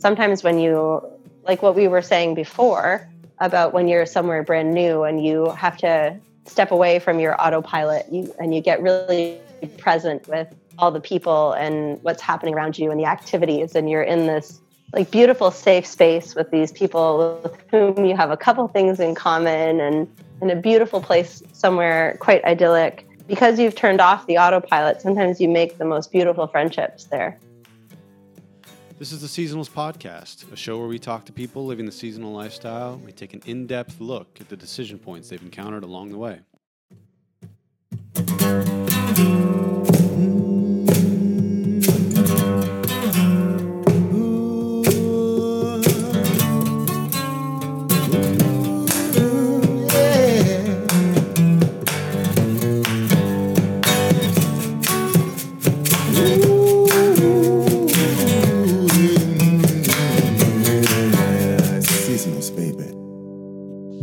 sometimes when you, like what we were saying before about when you're somewhere brand new and you have to step away from your autopilot you, and you get really present with all the people and what's happening around you and the activities and you're in this like beautiful safe space with these people with whom you have a couple things in common and in a beautiful place somewhere quite idyllic. Because you've turned off the autopilot sometimes you make the most beautiful friendships there this is the Seasonals Podcast, a show where we talk to people living the seasonal lifestyle. We take an in depth look at the decision points they've encountered along the way.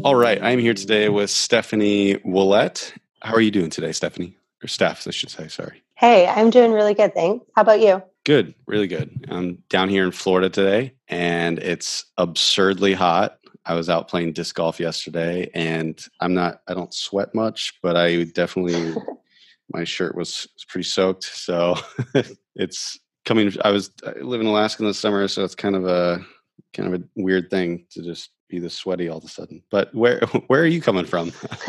All right. I'm here today with Stephanie Ouellette. How are you doing today, Stephanie? Or Steph, I should say. Sorry. Hey, I'm doing really good. Thanks. How about you? Good. Really good. I'm down here in Florida today and it's absurdly hot. I was out playing disc golf yesterday and I'm not, I don't sweat much, but I definitely, my shirt was, was pretty soaked. So it's coming. I was, I live in Alaska in the summer. So it's kind of a, kind of a weird thing to just be this sweaty all of a sudden. But where where are you coming from?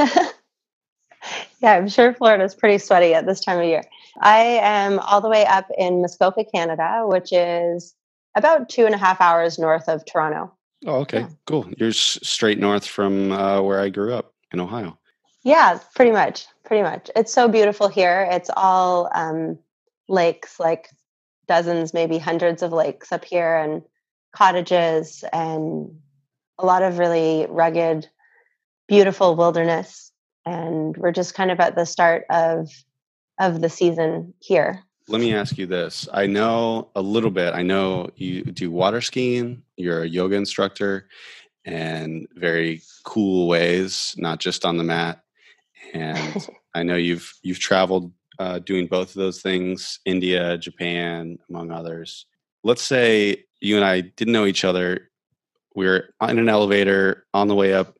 yeah, I'm sure Florida is pretty sweaty at this time of year. I am all the way up in Muskoka, Canada, which is about two and a half hours north of Toronto. Oh, okay, yeah. cool. You're straight north from uh, where I grew up in Ohio. Yeah, pretty much, pretty much. It's so beautiful here. It's all um, lakes, like dozens, maybe hundreds of lakes up here, and cottages and a lot of really rugged, beautiful wilderness. And we're just kind of at the start of of the season here. Let me ask you this. I know a little bit. I know you do water skiing, you're a yoga instructor, and very cool ways, not just on the mat. And I know you've you've traveled uh, doing both of those things, India, Japan, among others. Let's say you and I didn't know each other we are in an elevator on the way up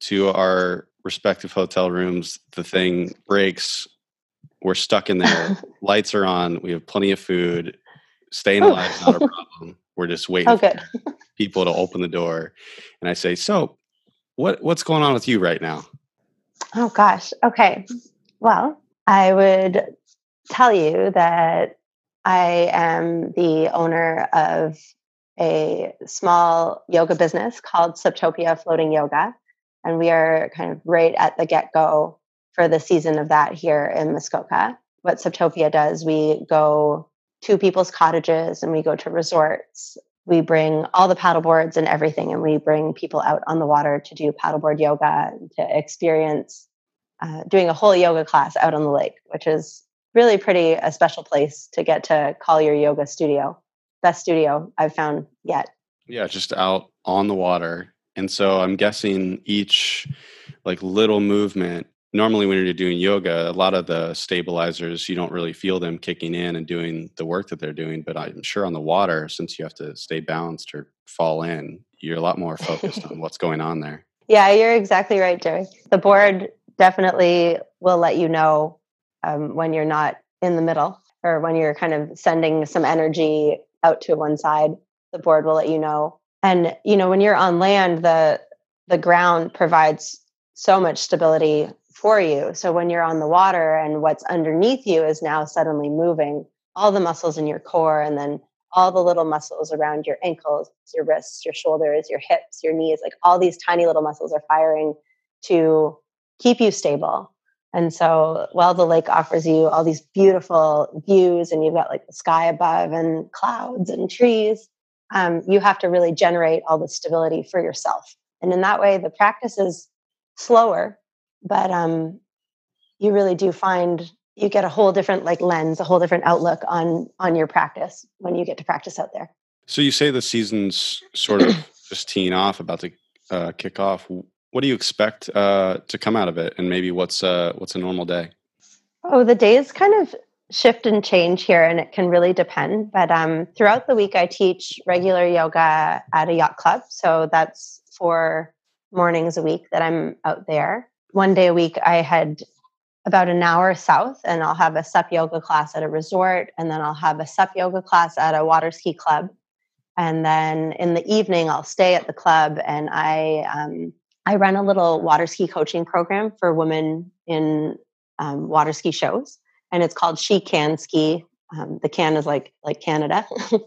to our respective hotel rooms. The thing breaks. We're stuck in there. Lights are on. We have plenty of food. Staying oh. alive is not a problem. We're just waiting oh, for people to open the door. And I say, "So, what what's going on with you right now?" Oh gosh. Okay. Well, I would tell you that I am the owner of a small yoga business called Subtopia Floating Yoga. And we are kind of right at the get go for the season of that here in Muskoka. What Subtopia does, we go to people's cottages and we go to resorts. We bring all the paddleboards and everything, and we bring people out on the water to do paddleboard yoga to experience uh, doing a whole yoga class out on the lake, which is really pretty a special place to get to call your yoga studio best studio I've found yet. Yeah, just out on the water. And so I'm guessing each like little movement normally when you're doing yoga a lot of the stabilizers you don't really feel them kicking in and doing the work that they're doing but i'm sure on the water since you have to stay balanced or fall in you're a lot more focused on what's going on there yeah you're exactly right jerry the board definitely will let you know um, when you're not in the middle or when you're kind of sending some energy out to one side the board will let you know. And you know when you're on land the the ground provides so much stability for you. So when you're on the water and what's underneath you is now suddenly moving all the muscles in your core and then all the little muscles around your ankles your wrists your shoulders your hips your knees like all these tiny little muscles are firing to keep you stable and so while the lake offers you all these beautiful views and you've got like the sky above and clouds and trees, um, you have to really generate all the stability for yourself. And in that way, the practice is slower, but um, you really do find you get a whole different like lens, a whole different outlook on on your practice when you get to practice out there. So you say the season's sort of just teeing off, about to uh, kick off what do you expect uh, to come out of it, and maybe what's uh, what's a normal day? Oh, the days kind of shift and change here and it can really depend. But um, throughout the week, I teach regular yoga at a yacht club. So that's four mornings a week that I'm out there. One day a week, I had about an hour south and I'll have a sup yoga class at a resort and then I'll have a sup yoga class at a water ski club. And then in the evening, I'll stay at the club and I um, I run a little water ski coaching program for women in um, water ski shows, and it's called She Can Ski. Um, the can is like like Canada,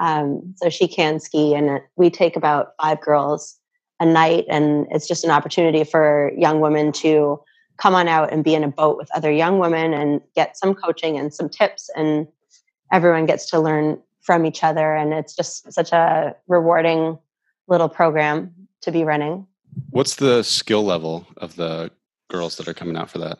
um, so she can ski, and we take about five girls a night, and it's just an opportunity for young women to come on out and be in a boat with other young women and get some coaching and some tips, and everyone gets to learn from each other, and it's just such a rewarding little program to be running. What's the skill level of the girls that are coming out for that?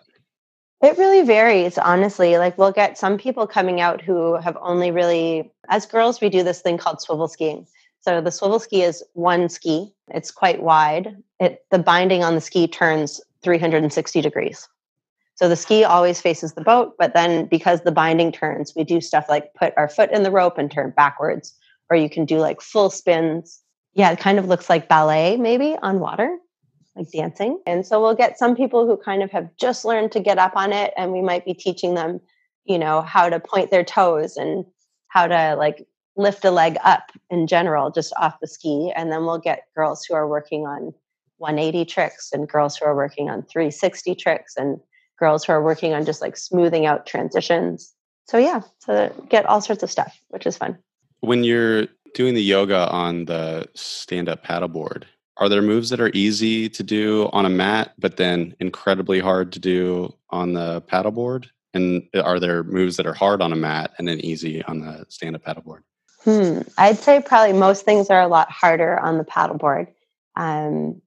It really varies, honestly. Like, we'll get some people coming out who have only really, as girls, we do this thing called swivel skiing. So, the swivel ski is one ski, it's quite wide. It, the binding on the ski turns 360 degrees. So, the ski always faces the boat, but then because the binding turns, we do stuff like put our foot in the rope and turn backwards, or you can do like full spins yeah, it kind of looks like ballet maybe on water, like dancing. And so we'll get some people who kind of have just learned to get up on it, and we might be teaching them, you know, how to point their toes and how to like lift a leg up in general, just off the ski. And then we'll get girls who are working on 180 tricks and girls who are working on 360 tricks and girls who are working on just like smoothing out transitions. So yeah, to get all sorts of stuff, which is fun. When you're doing the yoga on the stand up paddleboard, are there moves that are easy to do on a mat, but then incredibly hard to do on the paddleboard? And are there moves that are hard on a mat and then easy on the stand up paddleboard? Hmm. I'd say probably most things are a lot harder on the paddleboard. Um,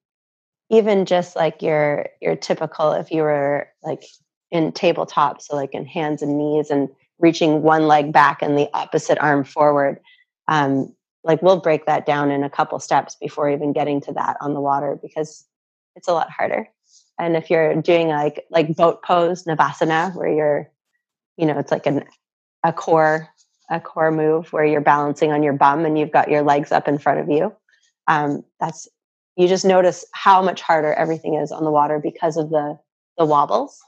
even just like your your typical, if you were like in tabletop, so like in hands and knees and reaching one leg back and the opposite arm forward um, like we'll break that down in a couple steps before even getting to that on the water because it's a lot harder. And if you're doing like like boat pose navasana where you're you know it's like an a core a core move where you're balancing on your bum and you've got your legs up in front of you um, that's you just notice how much harder everything is on the water because of the the wobbles.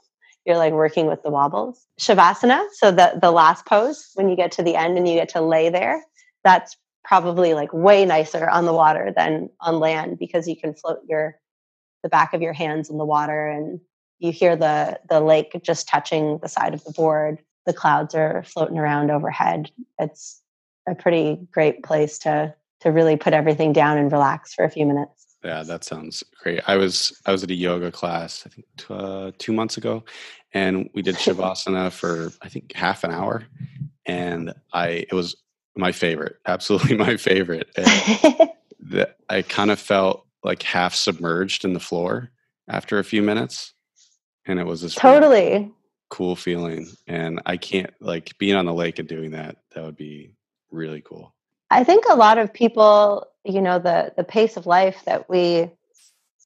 You're like working with the wobbles. Shavasana so the the last pose when you get to the end and you get to lay there that's probably like way nicer on the water than on land because you can float your the back of your hands in the water and you hear the the lake just touching the side of the board. The clouds are floating around overhead. It's a pretty great place to to really put everything down and relax for a few minutes. Yeah that sounds great. I was i was at a yoga class i think uh, two months ago and we did shavasana for i think half an hour and i it was my favorite, absolutely my favorite. that I kind of felt like half submerged in the floor after a few minutes, and it was this totally really cool feeling. And I can't like being on the lake and doing that. That would be really cool. I think a lot of people, you know, the the pace of life that we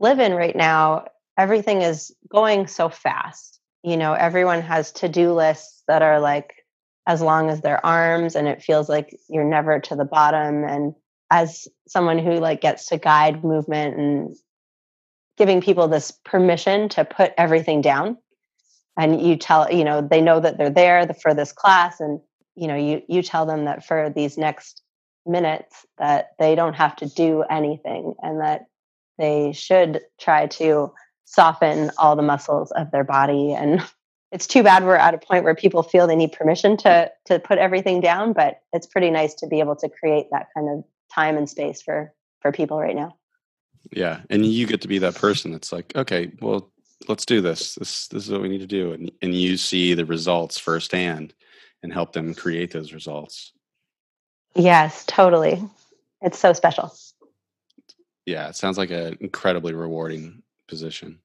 live in right now, everything is going so fast. You know, everyone has to-do lists that are like as long as their arms and it feels like you're never to the bottom. And as someone who like gets to guide movement and giving people this permission to put everything down and you tell you know they know that they're there for this class and you know you you tell them that for these next minutes that they don't have to do anything and that they should try to soften all the muscles of their body and it's too bad we're at a point where people feel they need permission to to put everything down but it's pretty nice to be able to create that kind of time and space for for people right now. Yeah and you get to be that person that's like okay well let's do this. This this is what we need to do and and you see the results firsthand and help them create those results. Yes totally. It's so special. Yeah it sounds like an incredibly rewarding position.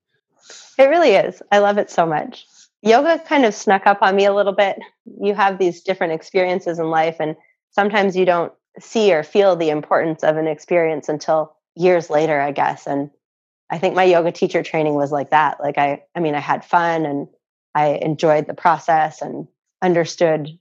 It really is. I love it so much yoga kind of snuck up on me a little bit. You have these different experiences in life, and sometimes you don't see or feel the importance of an experience until years later, I guess. And I think my yoga teacher training was like that. Like I, I mean, I had fun and I enjoyed the process, and understood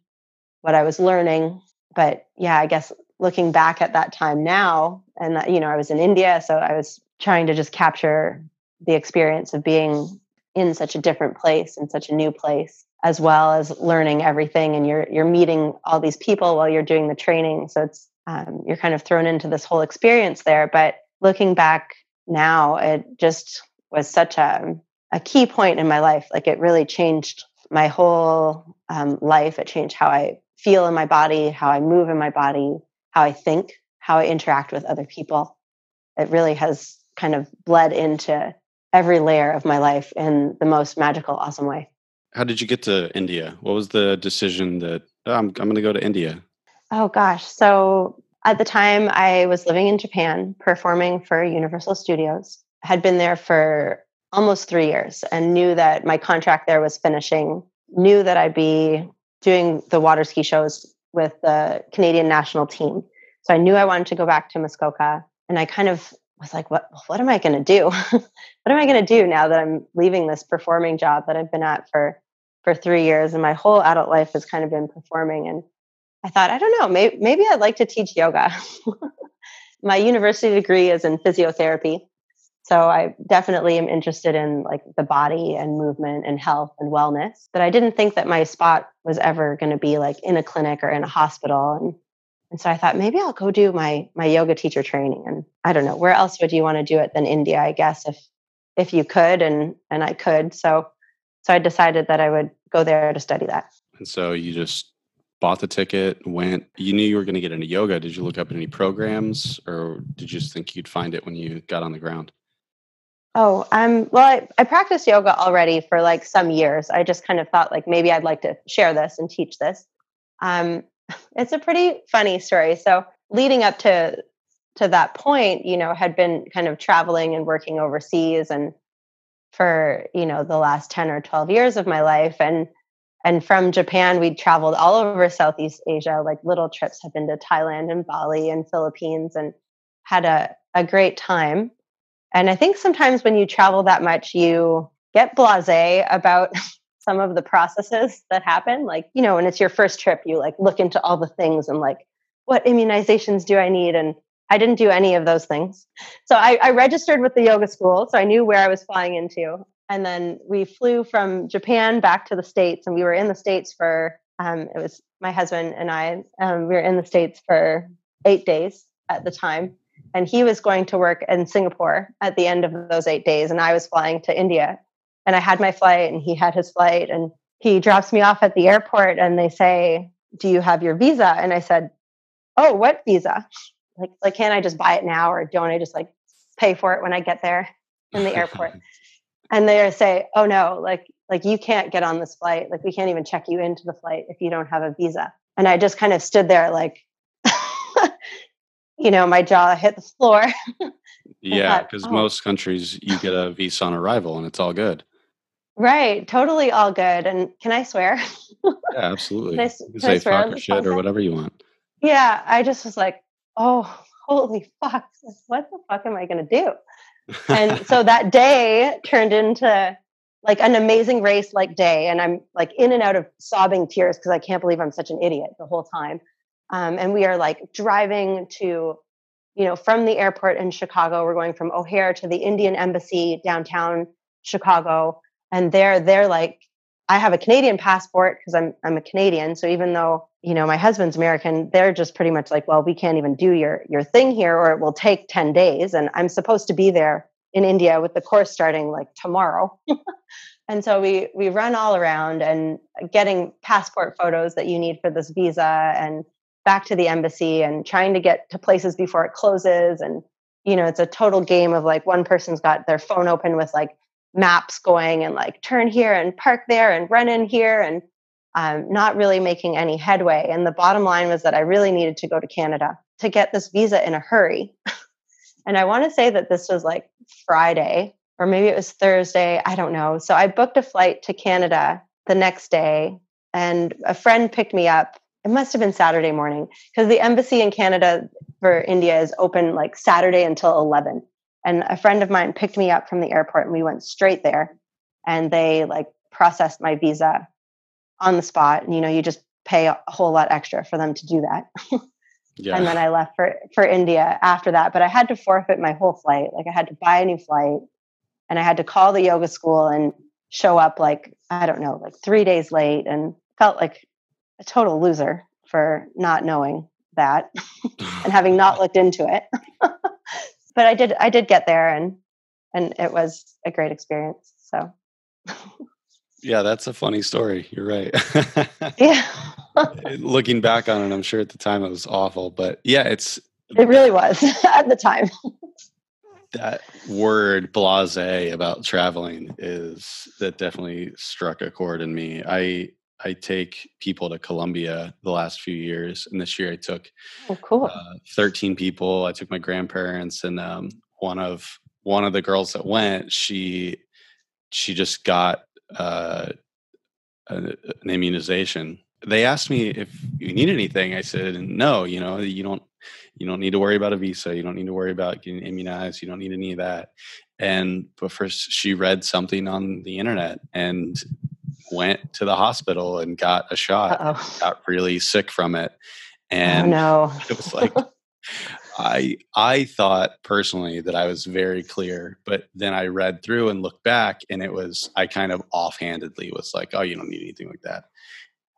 what I was learning. But yeah, I guess looking back at that time now, and uh, you know, I was in India, so I was trying to just capture the experience of being in such a different place, in such a new place, as well as learning everything. And you're you're meeting all these people while you're doing the training, so it's um, you're kind of thrown into this whole experience there. But looking back now, it just was such a a key point in my life. Like it really changed my whole um, life. It changed how I feel in my body, how I move in my body, how I think, how I interact with other people. It really has kind of bled into every layer of my life in the most magical, awesome way. How did you get to India? What was the decision that oh, I'm, I'm going to go to India? Oh, gosh. So at the time, I was living in Japan performing for Universal Studios, had been there for almost three years and knew that my contract there was finishing, knew that I'd be doing the water ski shows with the Canadian national team. So I knew I wanted to go back to Muskoka. And I kind of was like, what, what am I going to do? what am I going to do now that I'm leaving this performing job that I've been at for, for three years? And my whole adult life has kind of been performing. And I thought, I don't know, maybe, maybe I'd like to teach yoga. my university degree is in physiotherapy. So I definitely am interested in like the body and movement and health and wellness. But I didn't think that my spot was ever going to be like in a clinic or in a hospital. And and so I thought maybe I'll go do my my yoga teacher training. And I don't know where else would you want to do it than India? I guess if if you could and and I could. So so I decided that I would go there to study that. And so you just bought the ticket, went. You knew you were going to get into yoga. Did you look up any programs, or did you just think you'd find it when you got on the ground? Oh, um, well, I, I practiced yoga already for like some years. I just kind of thought like maybe I'd like to share this and teach this. Um, it's a pretty funny story. So leading up to to that point, you know, had been kind of traveling and working overseas and for, you know, the last 10 or 12 years of my life. And and from Japan, we'd traveled all over Southeast Asia, like little trips have been to Thailand and Bali and Philippines and had a, a great time. And I think sometimes when you travel that much, you get blase about some of the processes that happen. Like, you know, when it's your first trip, you like look into all the things and like, what immunizations do I need? And I didn't do any of those things. So I, I registered with the yoga school. So I knew where I was flying into. And then we flew from Japan back to the States, and we were in the States for, um, it was my husband and I, um, we were in the States for eight days at the time and he was going to work in Singapore at the end of those eight days, and I was flying to India. And I had my flight, and he had his flight, and he drops me off at the airport, and they say, "Do you have your visa?" And I said, "Oh, what visa? Like, like, can I just buy it now, or don't I just like pay for it when I get there in the airport?" and they say, "Oh no, like, like you can't get on this flight. Like, we can't even check you into the flight if you don't have a visa." And I just kind of stood there, like, you know, my jaw hit the floor. yeah, because oh. most countries you get a visa on arrival and it's all good. Right, totally all good. And can I swear? yeah, absolutely. can I, you can say fuck or shit or whatever you want. Yeah, I just was like, oh, holy fuck! What the fuck am I going to do? and so that day turned into like an amazing race like day and i'm like in and out of sobbing tears because i can't believe i'm such an idiot the whole time um, and we are like driving to, you know, from the airport in Chicago. We're going from O'Hare to the Indian Embassy downtown Chicago. And there, they're like, I have a Canadian passport because I'm I'm a Canadian. So even though you know my husband's American, they're just pretty much like, well, we can't even do your your thing here, or it will take ten days. And I'm supposed to be there in India with the course starting like tomorrow. and so we we run all around and getting passport photos that you need for this visa and back to the embassy and trying to get to places before it closes and you know it's a total game of like one person's got their phone open with like maps going and like turn here and park there and run in here and um, not really making any headway and the bottom line was that i really needed to go to canada to get this visa in a hurry. And i want to say that this was like friday or maybe it was thursday i don't know. So i booked a flight to canada the next day and a friend picked me up. It must have been Saturday morning because the embassy in Canada for India is open like Saturday until 11. And a friend of mine picked me up from the airport and we went straight there and they like processed my visa on the spot. And, you know, you just pay a whole lot extra for them to do that. yeah. And then I left for, for India after that. But I had to forfeit my whole flight. Like I had to buy a new flight and I had to call the yoga school and show up like, I don't know, like three days late and felt like a total loser for not knowing that and having not looked into it. But I did I did get there and and it was a great experience. So Yeah, that's a funny story. You're right. yeah. Looking back on it, I'm sure at the time it was awful, but yeah, it's it really was at the time. that word blase about traveling is that definitely struck a chord in me. I I take people to Colombia the last few years, and this year I took oh, cool. Uh, 13 people. I took my grandparents, and um, one of one of the girls that went, she she just got uh, an immunization. They asked me if you need anything. I said, no. You know, you don't you don't need to worry about a visa. You don't need to worry about getting immunized. You don't need any of that. And but first, she read something on the internet, and went to the hospital and got a shot, got really sick from it. And oh, no. it was like, I I thought personally that I was very clear, but then I read through and looked back, and it was I kind of offhandedly was like, "Oh, you don't need anything like that."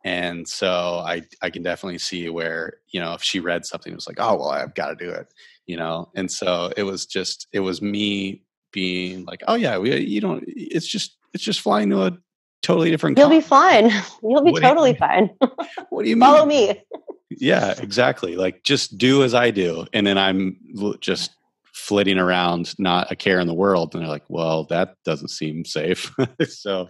And so I I can definitely see where you know if she read something, it was like, "Oh, well, I've got to do it," you know. And so it was just it was me being like, "Oh yeah, we you don't. It's just it's just flying to a totally different. You'll be fine. You'll be what totally you, fine. what do you mean? Follow me. yeah, exactly. Like just do as I do, and then I'm just flitting around, not a care in the world. And they're like, "Well, that doesn't seem safe." so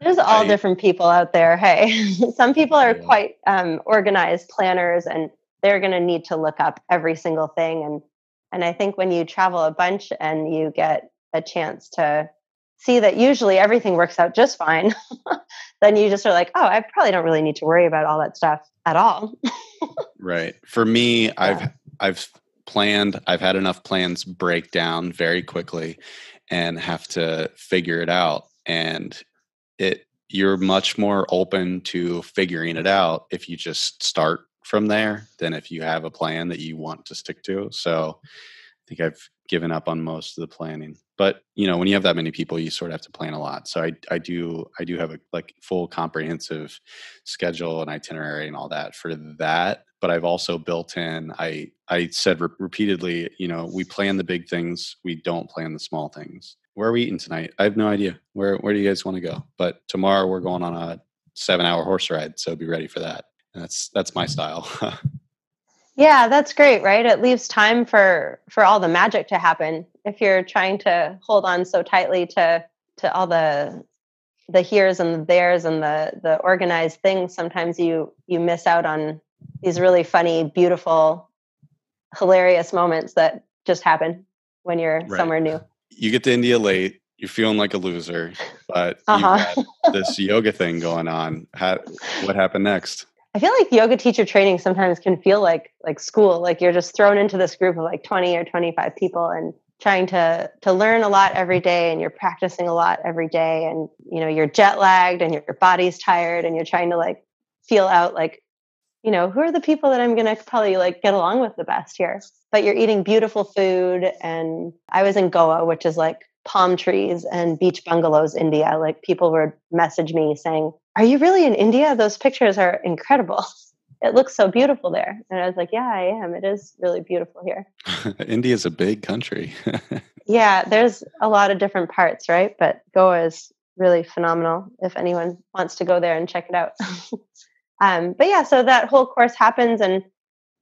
there's all I, different people out there. Hey, some people are yeah. quite um, organized planners, and they're going to need to look up every single thing. And and I think when you travel a bunch and you get a chance to see that usually everything works out just fine, then you just are like, oh, I probably don't really need to worry about all that stuff at all. right. For me, yeah. I've I've planned, I've had enough plans break down very quickly and have to figure it out. And it you're much more open to figuring it out if you just start from there than if you have a plan that you want to stick to. So I think I've given up on most of the planning but you know when you have that many people you sort of have to plan a lot so i i do i do have a like full comprehensive schedule and itinerary and all that for that but i've also built in i i said re- repeatedly you know we plan the big things we don't plan the small things. Where are we eating tonight? I have no idea. Where where do you guys want to go? But tomorrow we're going on a seven hour horse ride so be ready for that. And that's that's my style Yeah, that's great, right? It leaves time for for all the magic to happen. If you're trying to hold on so tightly to to all the the here's and the there's and the the organized things, sometimes you you miss out on these really funny, beautiful, hilarious moments that just happen when you're right. somewhere new. You get to India late, you're feeling like a loser, but uh-huh. you've got this yoga thing going on. How, what happened next? I feel like yoga teacher training sometimes can feel like like school. Like you're just thrown into this group of like 20 or 25 people and trying to to learn a lot every day and you're practicing a lot every day and you know you're jet lagged and your, body's tired and you're trying to like feel out like you know who are the people that i'm going to probably like get along with the best here but you're eating beautiful food and i was in goa which is like palm trees and beach bungalows india like people would message me saying are you really in India? Those pictures are incredible. It looks so beautiful there. And I was like, yeah, I am. It is really beautiful here. India is a big country. yeah, there's a lot of different parts, right? But Goa is really phenomenal if anyone wants to go there and check it out. um, but yeah, so that whole course happens and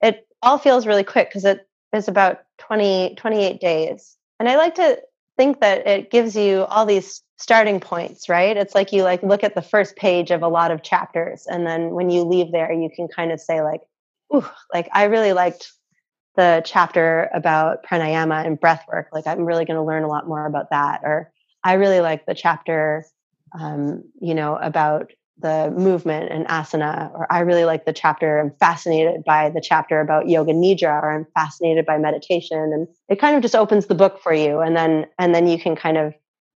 it all feels really quick because it is about 20, 28 days. And I like to think that it gives you all these starting points right? It's like you like look at the first page of a lot of chapters and then when you leave there you can kind of say like ooh like i really liked the chapter about pranayama and breath work. Like i'm really going to learn a lot more about that or i really like the chapter um, you know about the movement and asana or i really like the chapter i'm fascinated by the chapter about yoga nidra or i'm fascinated by meditation and it kind of just opens the book for you and then and then you can kind of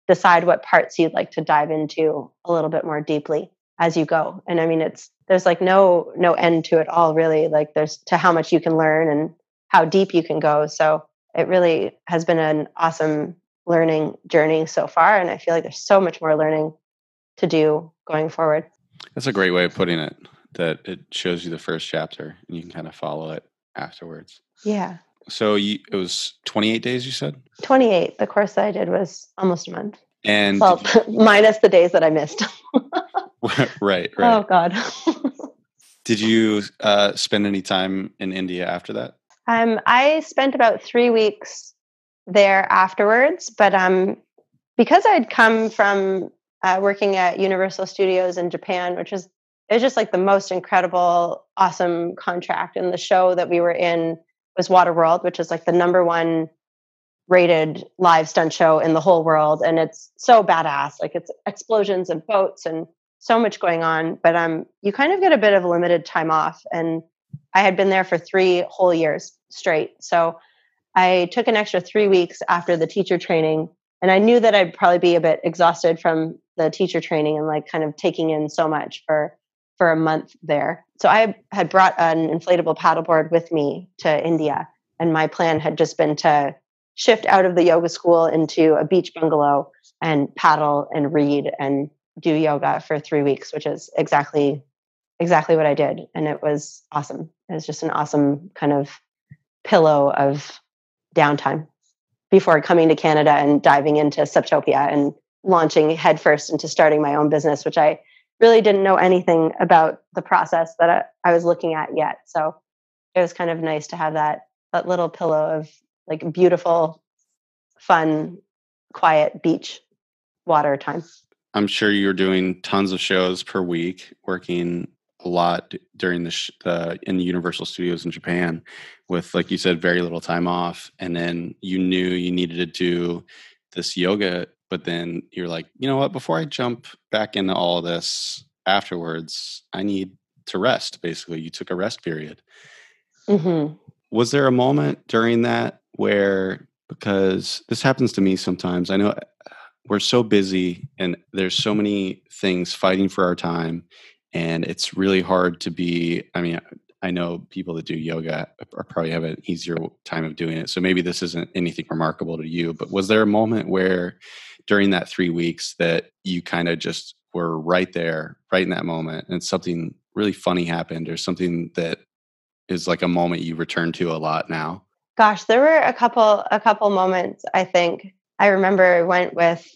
decide what parts you'd like to dive into a little bit more deeply as you go. And I mean, it's there's like no no end to it all really. Like there's to how much you can learn and how deep you can go. So it really has been an awesome learning journey so far. And I feel like there's so much more learning to do going forward. That's a great way of putting it. That it shows you the first chapter and you can kind of follow it afterwards. Yeah. So you, it was 28 days, you said? 28. The course that I did was almost a month. And well, you, minus the days that I missed. right, right. Oh God. did you uh, spend any time in India after that? Um, I spent about three weeks there afterwards, but um, because I'd come from uh, working at Universal Studios in Japan, which is it was just like the most incredible, awesome contract. And the show that we were in was Waterworld, which is like the number one rated live stunt show in the whole world. And it's so badass. Like it's explosions and boats and so much going on. But um you kind of get a bit of limited time off. And I had been there for three whole years straight. So I took an extra three weeks after the teacher training. And I knew that I'd probably be a bit exhausted from the teacher training and like kind of taking in so much for for a month there. So I had brought an inflatable paddleboard with me to India, and my plan had just been to shift out of the yoga school into a beach bungalow and paddle and read and do yoga for three weeks, which is exactly exactly what I did, and it was awesome. It was just an awesome kind of pillow of downtime before coming to Canada and diving into Subtopia and launching headfirst into starting my own business, which I really didn't know anything about the process that I, I, was looking at yet. So it was kind of nice to have that that little pillow of like beautiful, fun, quiet beach water time. I'm sure you're doing tons of shows per week, working a lot during the, sh- the in the Universal Studios in Japan, with like you said, very little time off, and then you knew you needed to do this yoga but then you're like you know what before i jump back into all this afterwards i need to rest basically you took a rest period mm-hmm. was there a moment during that where because this happens to me sometimes i know we're so busy and there's so many things fighting for our time and it's really hard to be i mean I know people that do yoga are probably have an easier time of doing it. So maybe this isn't anything remarkable to you, but was there a moment where during that three weeks that you kind of just were right there, right in that moment, and something really funny happened or something that is like a moment you return to a lot now? Gosh, there were a couple a couple moments I think. I remember I went with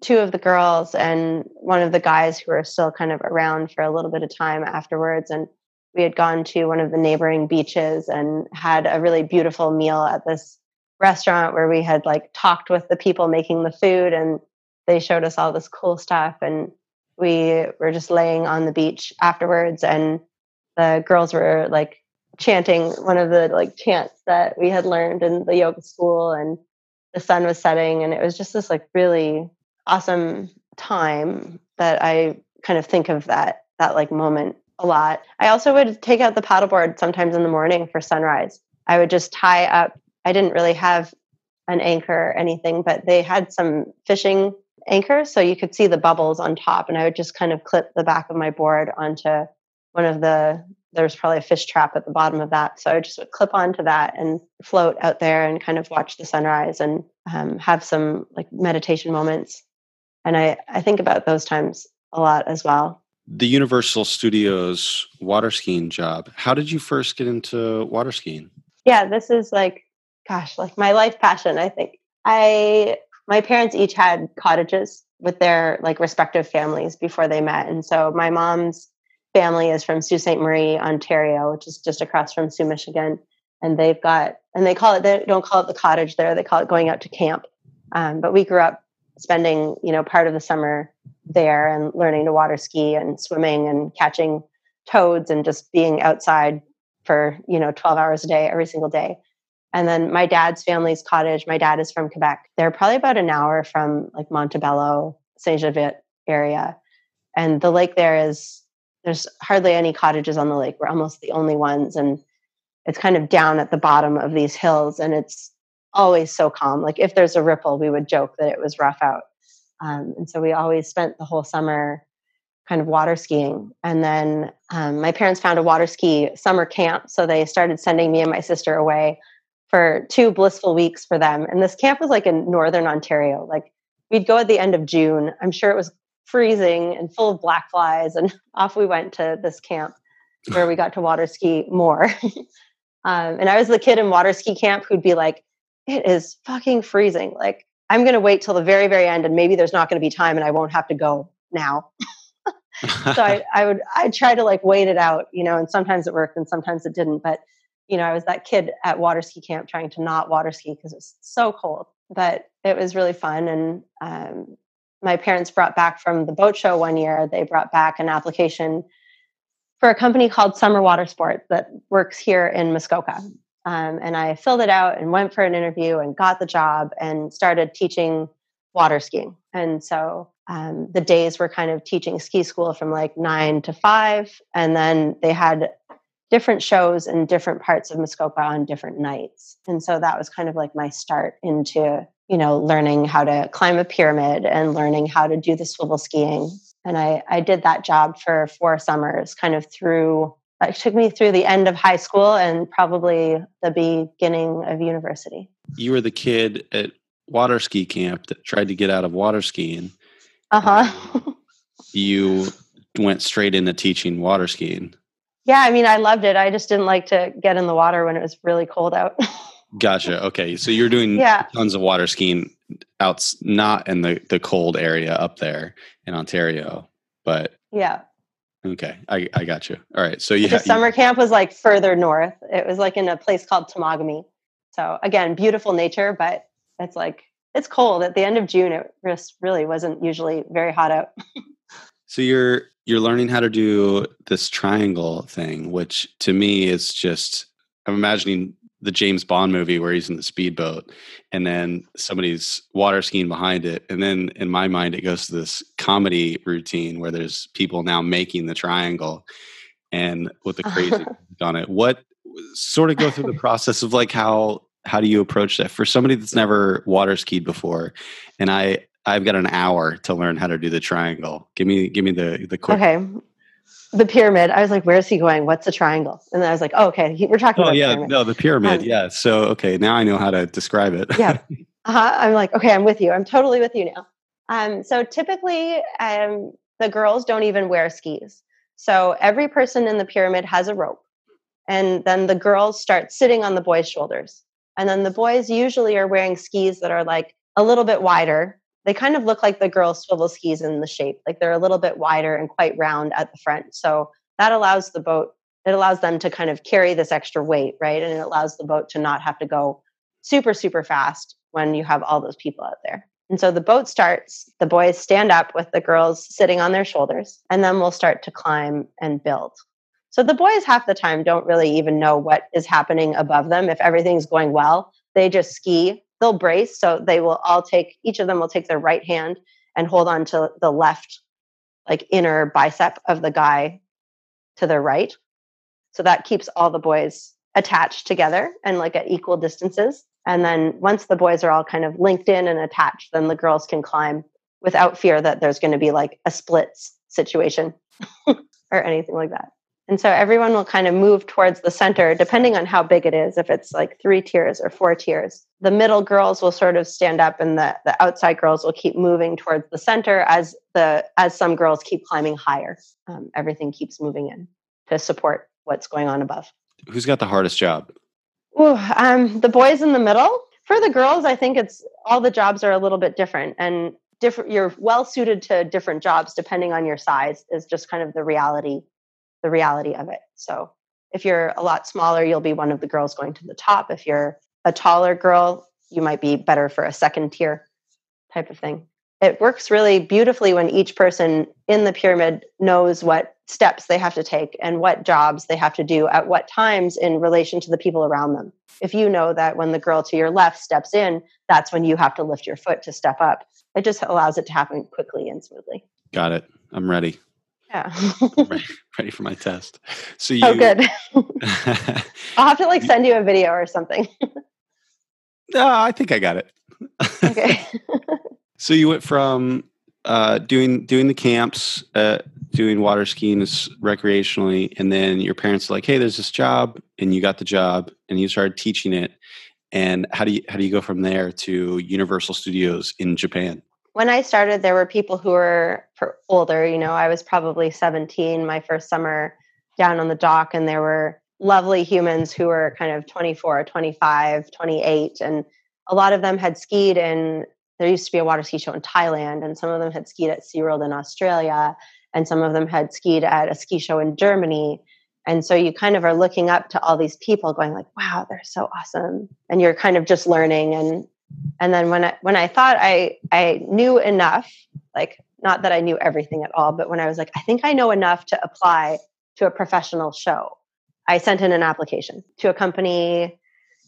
two of the girls and one of the guys who were still kind of around for a little bit of time afterwards and we had gone to one of the neighboring beaches and had a really beautiful meal at this restaurant where we had like talked with the people making the food and they showed us all this cool stuff and we were just laying on the beach afterwards and the girls were like chanting one of the like chants that we had learned in the yoga school and the sun was setting and it was just this like really awesome time that i kind of think of that that like moment a lot. I also would take out the paddleboard sometimes in the morning for sunrise. I would just tie up I didn't really have an anchor or anything, but they had some fishing anchors so you could see the bubbles on top. And I would just kind of clip the back of my board onto one of the there's probably a fish trap at the bottom of that. So I just would clip onto that and float out there and kind of watch the sunrise and um, have some like meditation moments. And I, I think about those times a lot as well. The Universal Studios water skiing job. How did you first get into water skiing? Yeah, this is like gosh, like my life passion, I think. I my parents each had cottages with their like respective families before they met. And so my mom's family is from Sault Ste. Marie, Ontario, which is just across from Sault, Michigan. And they've got, and they call it, they don't call it the cottage there, they call it going out to camp. Um, but we grew up spending, you know, part of the summer there and learning to water ski and swimming and catching toads and just being outside for, you know, 12 hours a day, every single day. And then my dad's family's cottage, my dad is from Quebec. They're probably about an hour from like Montebello, Saint Jovite area. And the lake there is, there's hardly any cottages on the lake. We're almost the only ones. And it's kind of down at the bottom of these hills. And it's always so calm. Like if there's a ripple, we would joke that it was rough out. Um, and so we always spent the whole summer kind of water skiing. And then um, my parents found a water ski summer camp. So they started sending me and my sister away for two blissful weeks for them. And this camp was like in Northern Ontario. Like we'd go at the end of June. I'm sure it was freezing and full of black flies. And off we went to this camp where we got to water ski more. um, and I was the kid in water ski camp who'd be like, it is fucking freezing. Like, I'm going to wait till the very, very end and maybe there's not going to be time and I won't have to go now. so I, I would, I try to like wait it out, you know, and sometimes it worked and sometimes it didn't. But, you know, I was that kid at water ski camp trying to not water ski because it was so cold, but it was really fun. And um, my parents brought back from the boat show one year, they brought back an application for a company called Summer Water Sport that works here in Muskoka. Um, and I filled it out and went for an interview and got the job and started teaching water skiing. And so um, the days were kind of teaching ski school from like nine to five. And then they had different shows in different parts of Muskoka on different nights. And so that was kind of like my start into, you know, learning how to climb a pyramid and learning how to do the swivel skiing. And I, I did that job for four summers kind of through it took me through the end of high school and probably the beginning of university. You were the kid at water ski camp that tried to get out of water skiing. Uh-huh. You went straight into teaching water skiing yeah i mean i loved it i just didn't like to get in the water when it was really cold out gotcha okay so you're doing yeah. tons of water skiing out not in the the cold area up there in Ontario, but yeah. Okay, I I got you. All right, so yeah, the summer you, camp was like further north. It was like in a place called Temagami. So again, beautiful nature, but it's like it's cold at the end of June. It just really wasn't usually very hot out. so you're you're learning how to do this triangle thing, which to me is just I'm imagining the James Bond movie where he's in the speedboat and then somebody's water skiing behind it. And then in my mind, it goes to this comedy routine where there's people now making the triangle and with the crazy on it. What sort of go through the process of like how how do you approach that for somebody that's never water skied before? And I I've got an hour to learn how to do the triangle. Give me give me the the quick Okay the pyramid. I was like, "Where is he going? What's a triangle?" And then I was like, "Oh, okay, he, we're talking." Oh, about yeah, no, the pyramid. Um, yeah. So, okay, now I know how to describe it. yeah, uh-huh. I'm like, okay, I'm with you. I'm totally with you now. Um, so typically, um, the girls don't even wear skis. So every person in the pyramid has a rope, and then the girls start sitting on the boys' shoulders, and then the boys usually are wearing skis that are like a little bit wider they kind of look like the girls swivel skis in the shape like they're a little bit wider and quite round at the front. So that allows the boat it allows them to kind of carry this extra weight right? And it allows the boat to not have to go super super fast when you have all those people out there. And so the boat starts the boys stand up with the girls sitting on their shoulders and then we'll start to climb and build. So the boys half the time don't really even know what is happening above them. If everything's going well they just ski they'll brace. So they will all take, each of them will take their right hand and hold on to the left, like inner bicep of the guy to their right. So that keeps all the boys attached together and like at equal distances. And then once the boys are all kind of linked in and attached, then the girls can climb without fear that there's going to be like a splits situation or anything like that. And so everyone will kind of move towards the center, depending on how big it is, if it's like three tiers or four tiers. The middle girls will sort of stand up and the, the outside girls will keep moving towards the center as the as some girls keep climbing higher. Um, everything keeps moving in to support what's going on above. Who's got the hardest job? Ooh, um, the boys in the middle. For the girls, I think it's all the jobs are a little bit different and different. You're well suited to different jobs depending on your size. Is just kind of the reality the reality of it. So if you're a lot smaller, you'll be one of the girls going to the top. If you're a taller girl, you might be better for a second tier type of thing. It works really beautifully when each person in the pyramid knows what steps they have to take and what jobs they have to do at what times in relation to the people around them. If you know that when the girl to your left steps in, that's when you have to lift your foot to step up, it just allows it to happen quickly and smoothly. Got it. I'm ready. Yeah. ready, ready, for my test. So oh, you. Oh, good. I'll have to like send you a video or something. no, I think I got it. okay. so you went from uh, doing doing the camps uh, doing water skiing recreationally, and then your parents are like, "Hey, there's this job," and you got the job, and you started teaching it. And how do you how do you go from there to Universal Studios in Japan? When I started, there were people who were older. You know, I was probably 17 my first summer down on the dock, and there were lovely humans who were kind of 24, 25, 28, and a lot of them had skied in there used to be a water ski show in Thailand, and some of them had skied at SeaWorld in Australia, and some of them had skied at a ski show in Germany. And so you kind of are looking up to all these people going like, wow, they're so awesome. And you're kind of just learning. And and then when I when I thought I I knew enough, like not that I knew everything at all, but when I was like, I think I know enough to apply to a professional show, I sent in an application to a company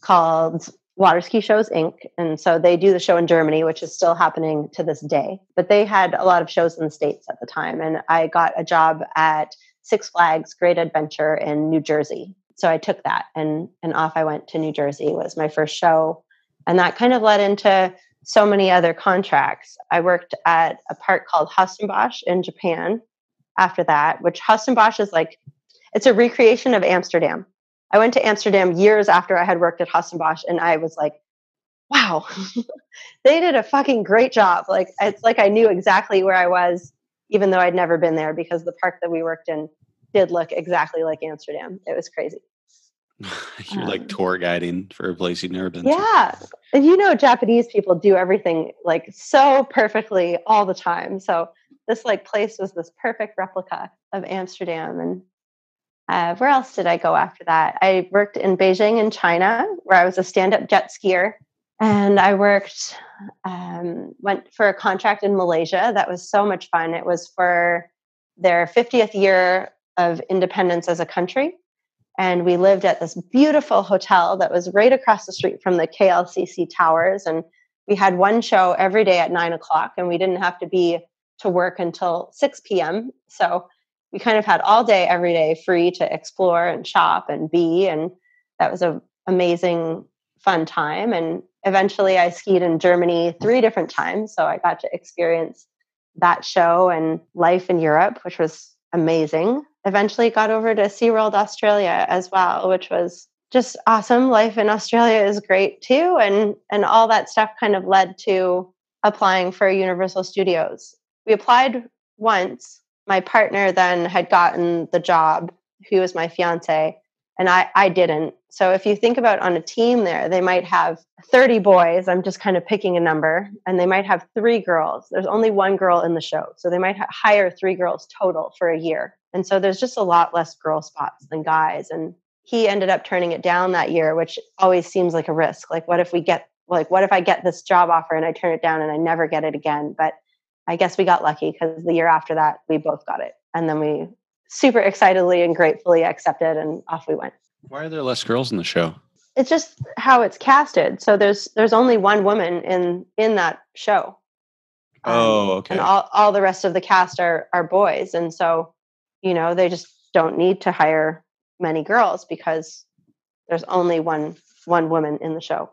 called Water Ski Shows Inc. And so they do the show in Germany, which is still happening to this day. But they had a lot of shows in the States at the time. And I got a job at Six Flags Great Adventure in New Jersey. So I took that and, and off I went to New Jersey it was my first show. And that kind of led into so many other contracts. I worked at a park called Haus Bosch in Japan after that, which Haus Bosch is like, it's a recreation of Amsterdam. I went to Amsterdam years after I had worked at Haus Bosch, and I was like, wow, they did a fucking great job. Like, it's like I knew exactly where I was, even though I'd never been there because the park that we worked in did look exactly like Amsterdam. It was crazy. You're um, like tour guiding for a place you've never been yeah. To. And you know, Japanese people do everything like so perfectly all the time. So this like place was this perfect replica of Amsterdam. And uh, where else did I go after that? I worked in Beijing in China, where I was a stand-up jet skier, and I worked um, went for a contract in Malaysia. That was so much fun. It was for their 50th year of independence as a country, and we lived at this beautiful hotel that was right across the street from the KLCC towers, and we had one show every day at nine o'clock, and we didn't have to be to work until 6 p.m. So we kind of had all day, every day free to explore and shop and be. And that was an amazing, fun time. And eventually I skied in Germany three different times. So I got to experience that show and life in Europe, which was amazing. Eventually got over to SeaWorld Australia as well, which was just awesome. Life in Australia is great too. And and all that stuff kind of led to applying for Universal Studios. We applied once my partner then had gotten the job. He was my fiance, and I, I didn't. So if you think about on a team there, they might have 30 boys. I'm just kind of picking a number, and they might have three girls. There's only one girl in the show. So they might hire three girls total for a year. And so there's just a lot less girl spots than guys. And he ended up turning it down that year, which always seems like a risk. Like, what if we get, like, what if I get this job offer and I turn it down and I never get it again? But I guess we got lucky because the year after that, we both got it. And then we super excitedly and gratefully accepted and off we went. Why are there less girls in the show? It's just how it's casted. So there's there's only one woman in in that show. Um, oh, okay. And all, all the rest of the cast are are boys. And so, you know, they just don't need to hire many girls because there's only one one woman in the show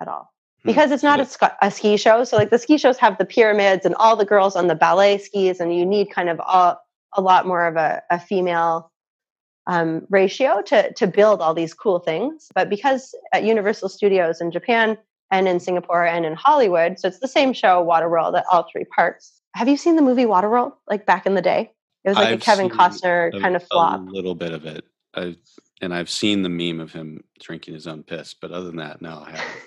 at all. Hmm. because it's not a, a, ski show. So like the ski shows have the pyramids and all the girls on the ballet skis, and you need kind of a, a lot more of a, a female um, ratio to to build all these cool things. But because at Universal Studios in Japan and in Singapore and in Hollywood, so it's the same show, Waterworld, at all three parks. Have you seen the movie Waterworld? Like back in the day, it was like I've a Kevin Costner a, kind of flop. A little bit of it. I've, and I've seen the meme of him drinking his own piss, but other than that, no, I haven't.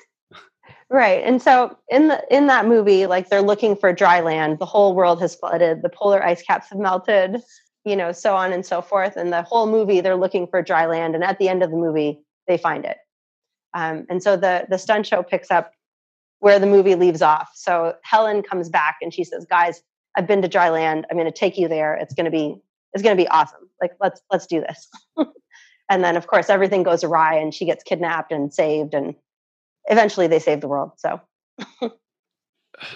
Right. And so in the in that movie, like they're looking for dry land. The whole world has flooded, the polar ice caps have melted, you know, so on and so forth. And the whole movie, they're looking for dry land. And at the end of the movie, they find it. Um, and so the the stunt show picks up where the movie leaves off. So Helen comes back and she says, "Guys, I've been to dry land. I'm going to take you there. It's going to be it's going to be awesome. Like let's let's do this." and then of course everything goes awry and she gets kidnapped and saved and eventually they save the world. So.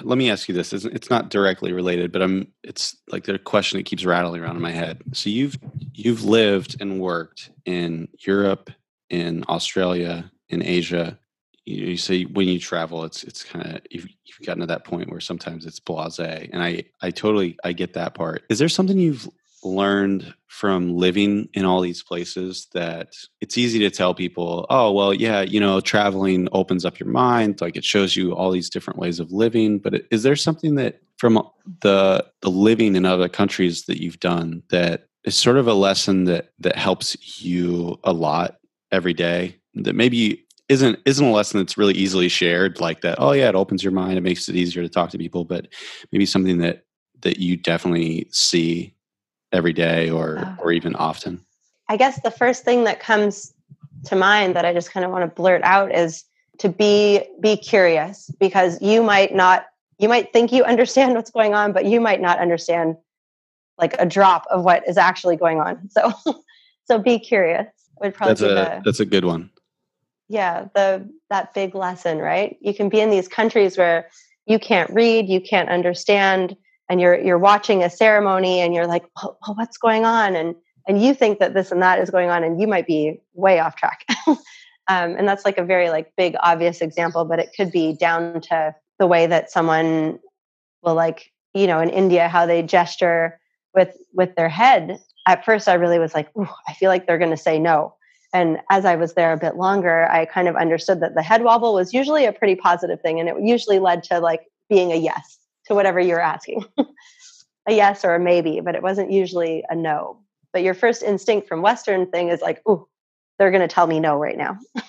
Let me ask you this it's not directly related but i'm it's like the question that keeps rattling around in my head. So you've you've lived and worked in europe in australia in asia. You, say when you travel it's it's kind of you've, you've gotten to that point where sometimes it's blase and i i totally i get that part. Is there something you've learned from living in all these places that it's easy to tell people, oh, well, yeah, you know, traveling opens up your mind. Like it shows you all these different ways of living. But is there something that from the, the living in other countries that you've done that is sort of a lesson that, that helps you a lot every day that maybe isn't isn't a lesson that's really easily shared like that oh yeah it opens your mind it makes it easier to talk to people but maybe something that that you definitely see every day or oh. or even often? I guess the first thing that comes to mind that i just kind of want to blurt out is to be be curious because you might not you might think you understand what's going on but you might not understand like a drop of what is actually going on. So so be curious would probably that's a the, that's a good one. Yeah the that big lesson right? You can be in these countries where you can't read you can't understand and you're you're watching a ceremony and you're like well, what's going on? And and you think that this and that is going on and you might be way off track. Um, and that's like a very like big obvious example but it could be down to the way that someone will like you know in india how they gesture with with their head. At first i really was like i feel like they're going to say no. And as i was there a bit longer i kind of understood that the head wobble was usually a pretty positive thing and it usually led to like being a yes to whatever you're asking. A yes or a maybe but it wasn't usually a no. But your first instinct from western thing is like oh they're going to tell me no right now.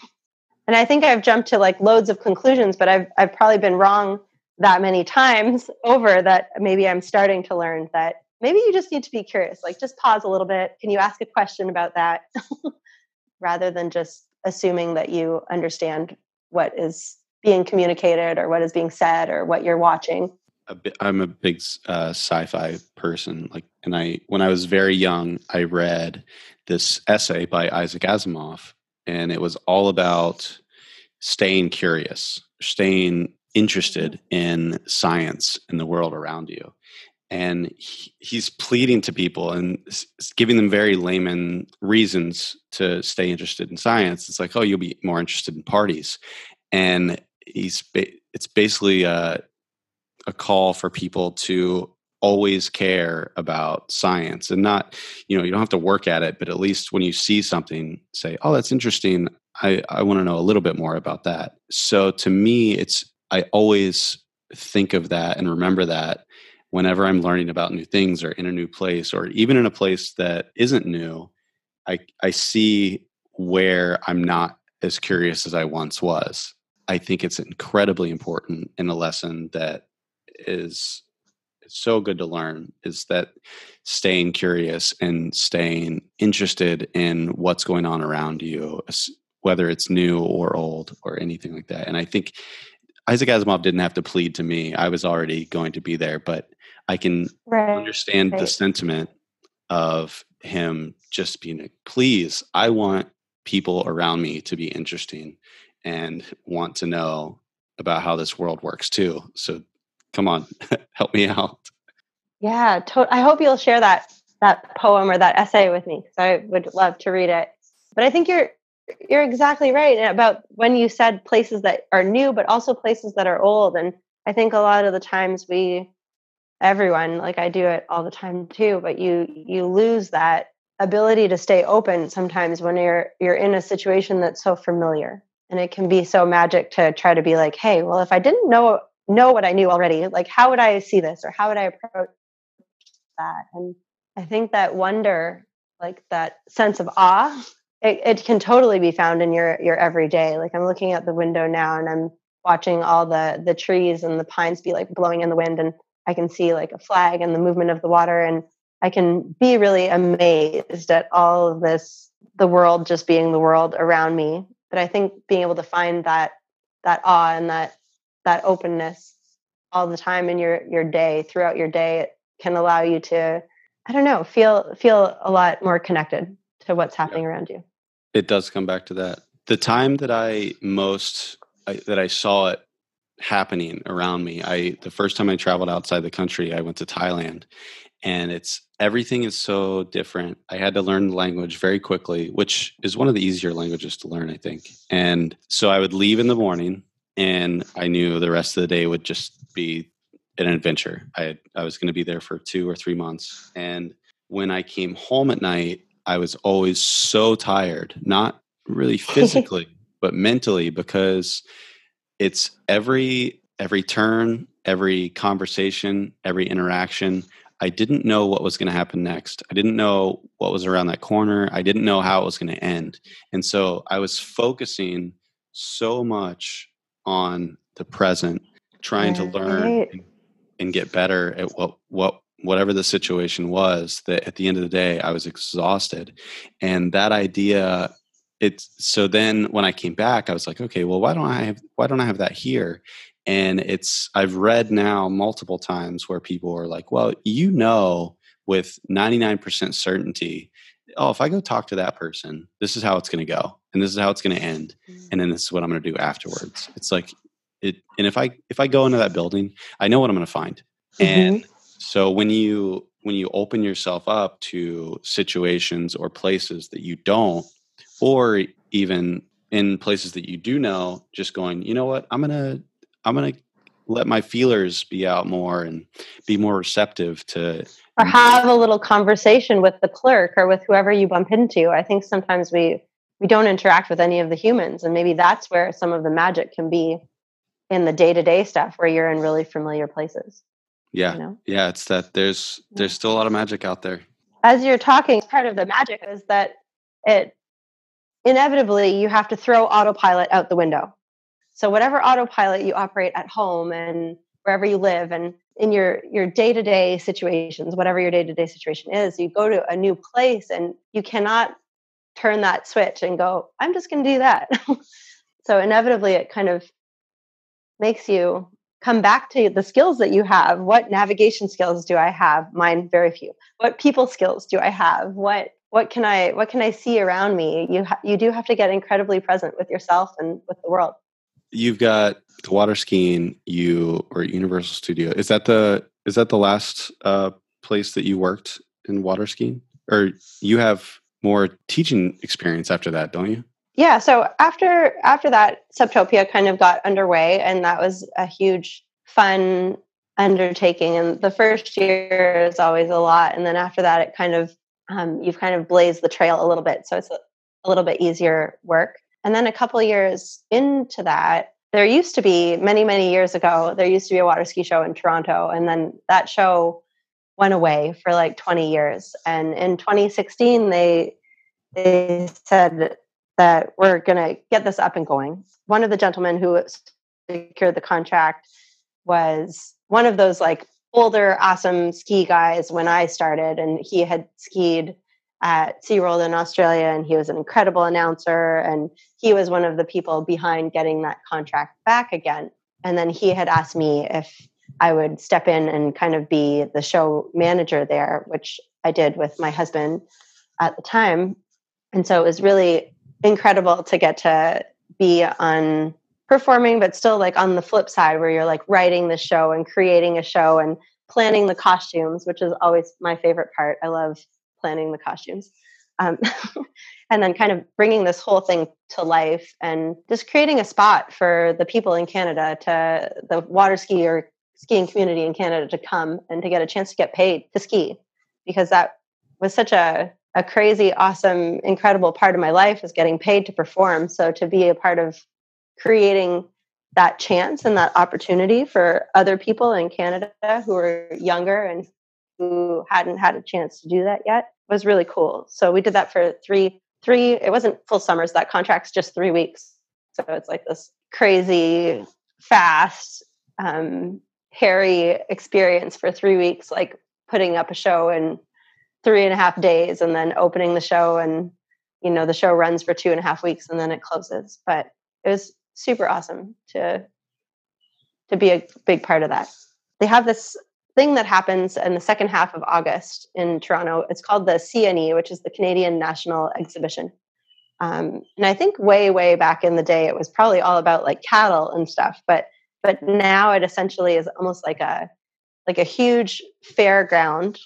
And i think i've jumped to like loads of conclusions but i've i've probably been wrong that many times over that maybe i'm starting to learn that maybe you just need to be curious like just pause a little bit. Can you ask a question about that? Rather than just assuming that you understand what is being communicated or what is being said or what you're watching i am a big uh, sci-fi person like and i when i was very young i read this essay by isaac asimov and it was all about staying curious staying interested mm-hmm. in science and the world around you. And he, he's pleading to people and giving them very layman reasons to stay interested in science. It's like oh you'll be more interested in parties. And he's it's basically a, a call for people to always care about science and not you know you don't have to work at it but at least when you see something say oh that's interesting i i want to know a little bit more about that so to me it's i always think of that and remember that whenever I'm learning about new things or in a new place or even in a place that isn't new, I, I see where I'm not as curious as I once was. I think it's incredibly important in a lesson that is so good to learn is that staying curious and staying interested in what's going on around you, whether it's new or old or anything like that. And I think Isaac Asimov didn't have to plead to me. I was already going to be there, but I can right. understand right. the sentiment of him just being like, please, I want people around me to be interesting and want to know about how this world works too. So come on, help me out. Yeah, to- I hope you'll share that that poem or that essay with me because I would love to read it. But I think you're you're exactly right about when you said places that are new, but also places that are old. And I think a lot of the times we everyone like i do it all the time too but you you lose that ability to stay open sometimes when you're you're in a situation that's so familiar and it can be so magic to try to be like hey well if i didn't know know what i knew already like how would i see this or how would i approach that? And i think that wonder like that sense of awe it, it can totally be found in your your everyday. Like i'm looking out the window now and i'm watching all the the trees and the pines be like blowing in the wind and I can see like a flag and the movement of the water and I can be really amazed at all of this the world just being the world around me. But I think being able to find that that awe and that that openness all the time in your your day throughout your day it can allow you to I don't know feel feel a lot more connected to what's happening yeah. around you. It does come back to that. The time that I most I, that I saw it happening around me. I the first time I traveled outside the country, I went to Thailand and it's everything is so different. I had to learn the language very quickly, which is one of the easier languages to learn, I think. And so I would leave in the morning and I knew the rest of the day would just be an adventure. I I was going to be there for 2 or 3 months and when I came home at night, I was always so tired, not really physically, but mentally because it's every every turn, every conversation, every interaction. I didn't know what was going to happen next. I didn't know what was around that corner. I didn't know how it was going to end. And so I was focusing so much on the present, trying to learn and, and get better at what what whatever the situation was that at the end of the day i was exhausted. And that idea it's so then when i came back i was like okay well why don't i have why don't i have that here? And it's i've read now multiple times where people are like well you know with 99% certainty oh if i go talk to that person this is how it's going to go and this is how it's going to end mm. and then this is what i'm going to do afterwards it's like it and if i if i go into that building i know what i'm going to find mm-hmm. and so when you when you open yourself up to situations or places that you don't or even in places that you do know just going you know what i'm gonna i'm gonna let my feelers be out more and be more receptive to or have a little conversation with the clerk or with whoever you bump into i think sometimes we we don't interact with any of the humans and maybe that's where some of the magic can be in the day-to-day stuff where you're in really familiar places yeah you know? yeah it's that there's there's still a lot of magic out there as you're talking part of the magic is that it inevitably you have to throw autopilot out the window. So whatever autopilot you operate at home and wherever you live and in your your day-to-day situations, whatever your day-to-day situation is, you go to a new place and you cannot turn that switch and go, I'm just going to do that. so inevitably it kind of makes you come back to the skills that you have. What navigation skills do I have? Mine very few. What people skills do I have? What what can i what can i see around me you ha- you do have to get incredibly present with yourself and with the world you've got the water skiing you or universal studio is that the is that the last uh, place that you worked in water skiing or you have more teaching experience after that don't you yeah so after after that SUPtopia kind of got underway and that was a huge fun undertaking and the first year is always a lot and then after that it kind of um, you've kind of blazed the trail a little bit. So it's a little bit easier work. And then a couple years into that, there used to be many, many years ago, there used to be a water ski show in Toronto. And then that show went away for like 20 years. And in 2016, they they said that we're going to get this up and going. One of the gentlemen who secured the contract was one of those like older, awesome ski guys when I started, and he had skied at SeaWorld in Australia, and he was an incredible announcer, and he was one of the people behind getting that contract back again. And then he had asked me if I would step in and kind of be the show manager there, which I did with my husband at the time. And so it was really incredible to get to be on performing, but still like on the flip side where you're like writing the show and creating a show and planning the costumes, which is always my favorite part. I love planning the costumes. Um, and then kind of bringing this whole thing to life and just creating a spot for the people in Canada to the water ski or skiing community in Canada to come and to get a chance to get paid to ski because that was such a a crazy awesome incredible part of my life is getting paid to perform. So to be a part of creating that chance and that opportunity for other people in Canada who are younger and who hadn't had a chance to do that yet was really cool. So we did that for three three it wasn't full summers that contract's just 3 weeks. So it's like this crazy fast um hairy experience for 3 weeks like putting up a show in three and a half days and then opening the show and you know the show runs for two and a half weeks and then it closes but it was super awesome to to be a big part of that. They have this thing that happens in the second half of August in Toronto. It's called the CNE, which is the Canadian National Exhibition. Um, and I think way, way back in the day, it was probably all about like cattle and stuff. But but now it essentially is almost like a like a huge fairground.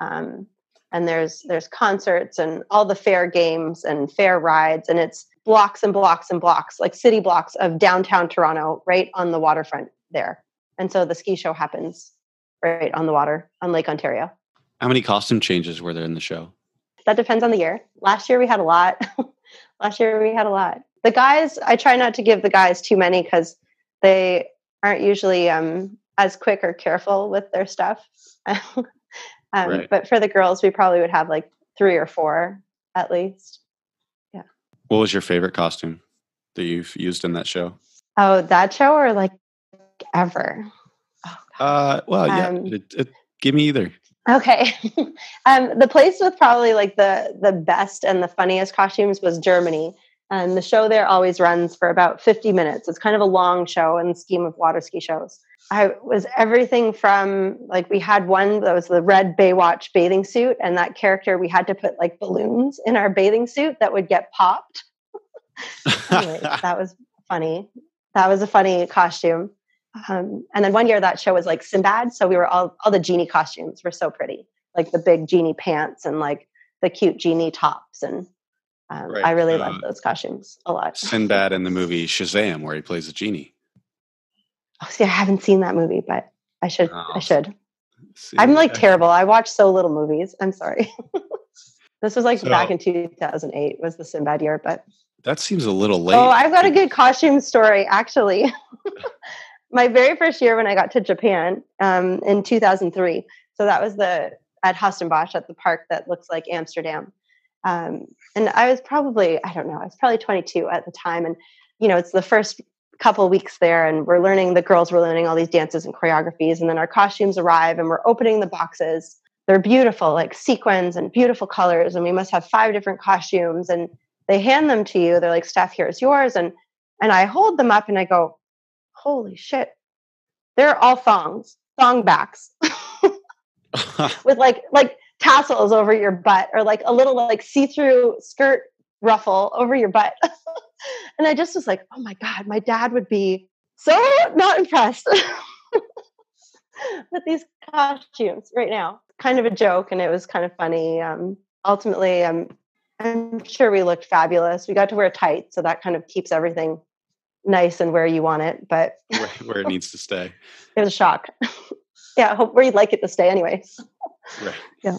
Um, and there's there's concerts and all the fair games and fair rides, and it's blocks and blocks and blocks, like city blocks of downtown Toronto, right on the waterfront there. And so the ski show happens right on the water on Lake Ontario. How many costume changes were there in the show? That depends on the year. Last year we had a lot. Last year we had a lot. The guys, I try not to give the guys too many because they aren't usually um, as quick or careful with their stuff. um, right. But for the girls, we probably would have like three or four at least. Yeah. What was your favorite costume that you've used in that show? Oh, that show or like ever? Uh, well, yeah. Um, it, it, give me either. Okay. um, the place with probably like the the best and the funniest costumes was Germany. And the show there always runs for about 50 minutes. It's kind of a long show in the scheme of water ski shows. I was everything from like we had one that was the red Baywatch bathing suit, and that character we had to put like balloons in our bathing suit that would get popped. anyway, that was funny. That was a funny costume. Um, and then one year that show was like Sinbad, so we were all all the genie costumes were so pretty, like the big genie pants and like the cute genie tops, and um, right. I really uh, loved those costumes a lot. Sinbad in the movie Shazam, where he plays a genie. Oh, see, I haven't seen that movie, but I should. Oh, I should. See, I'm like terrible. I watch so little movies. I'm sorry. this was like so, back in 2008 was the Sinbad year, but that seems a little late. Oh, I've got a good costume story actually. my very first year when I got to Japan um, in 2003. So that was the at Huis Ten Bosch at the park that looks like Amsterdam. Um, and I was probably, I don't know, I was probably 22 at the time. And, you know, it's the first couple weeks there and we're learning, the girls were learning all these dances and choreographies. And then our costumes arrive and we're opening the boxes. They're beautiful, like sequins and beautiful colors. And we must have five different costumes. And they hand them to you. They're like, Steph, here's yours. And, and I hold them up and I go, holy shit, they're all thongs, thong backs with like like tassels over your butt or like a little like see-through skirt ruffle over your butt. and I just was like, oh my God, my dad would be so not impressed with these costumes right now. Kind of a joke, and it was kind of funny. Um, ultimately, I'm I'm sure we looked fabulous. We got to wear tights, so that kind of keeps everything nice and where you want it, but where, where it needs to stay. It was a shock. yeah, hope where you'd like it to stay, anyways. Right. Yeah.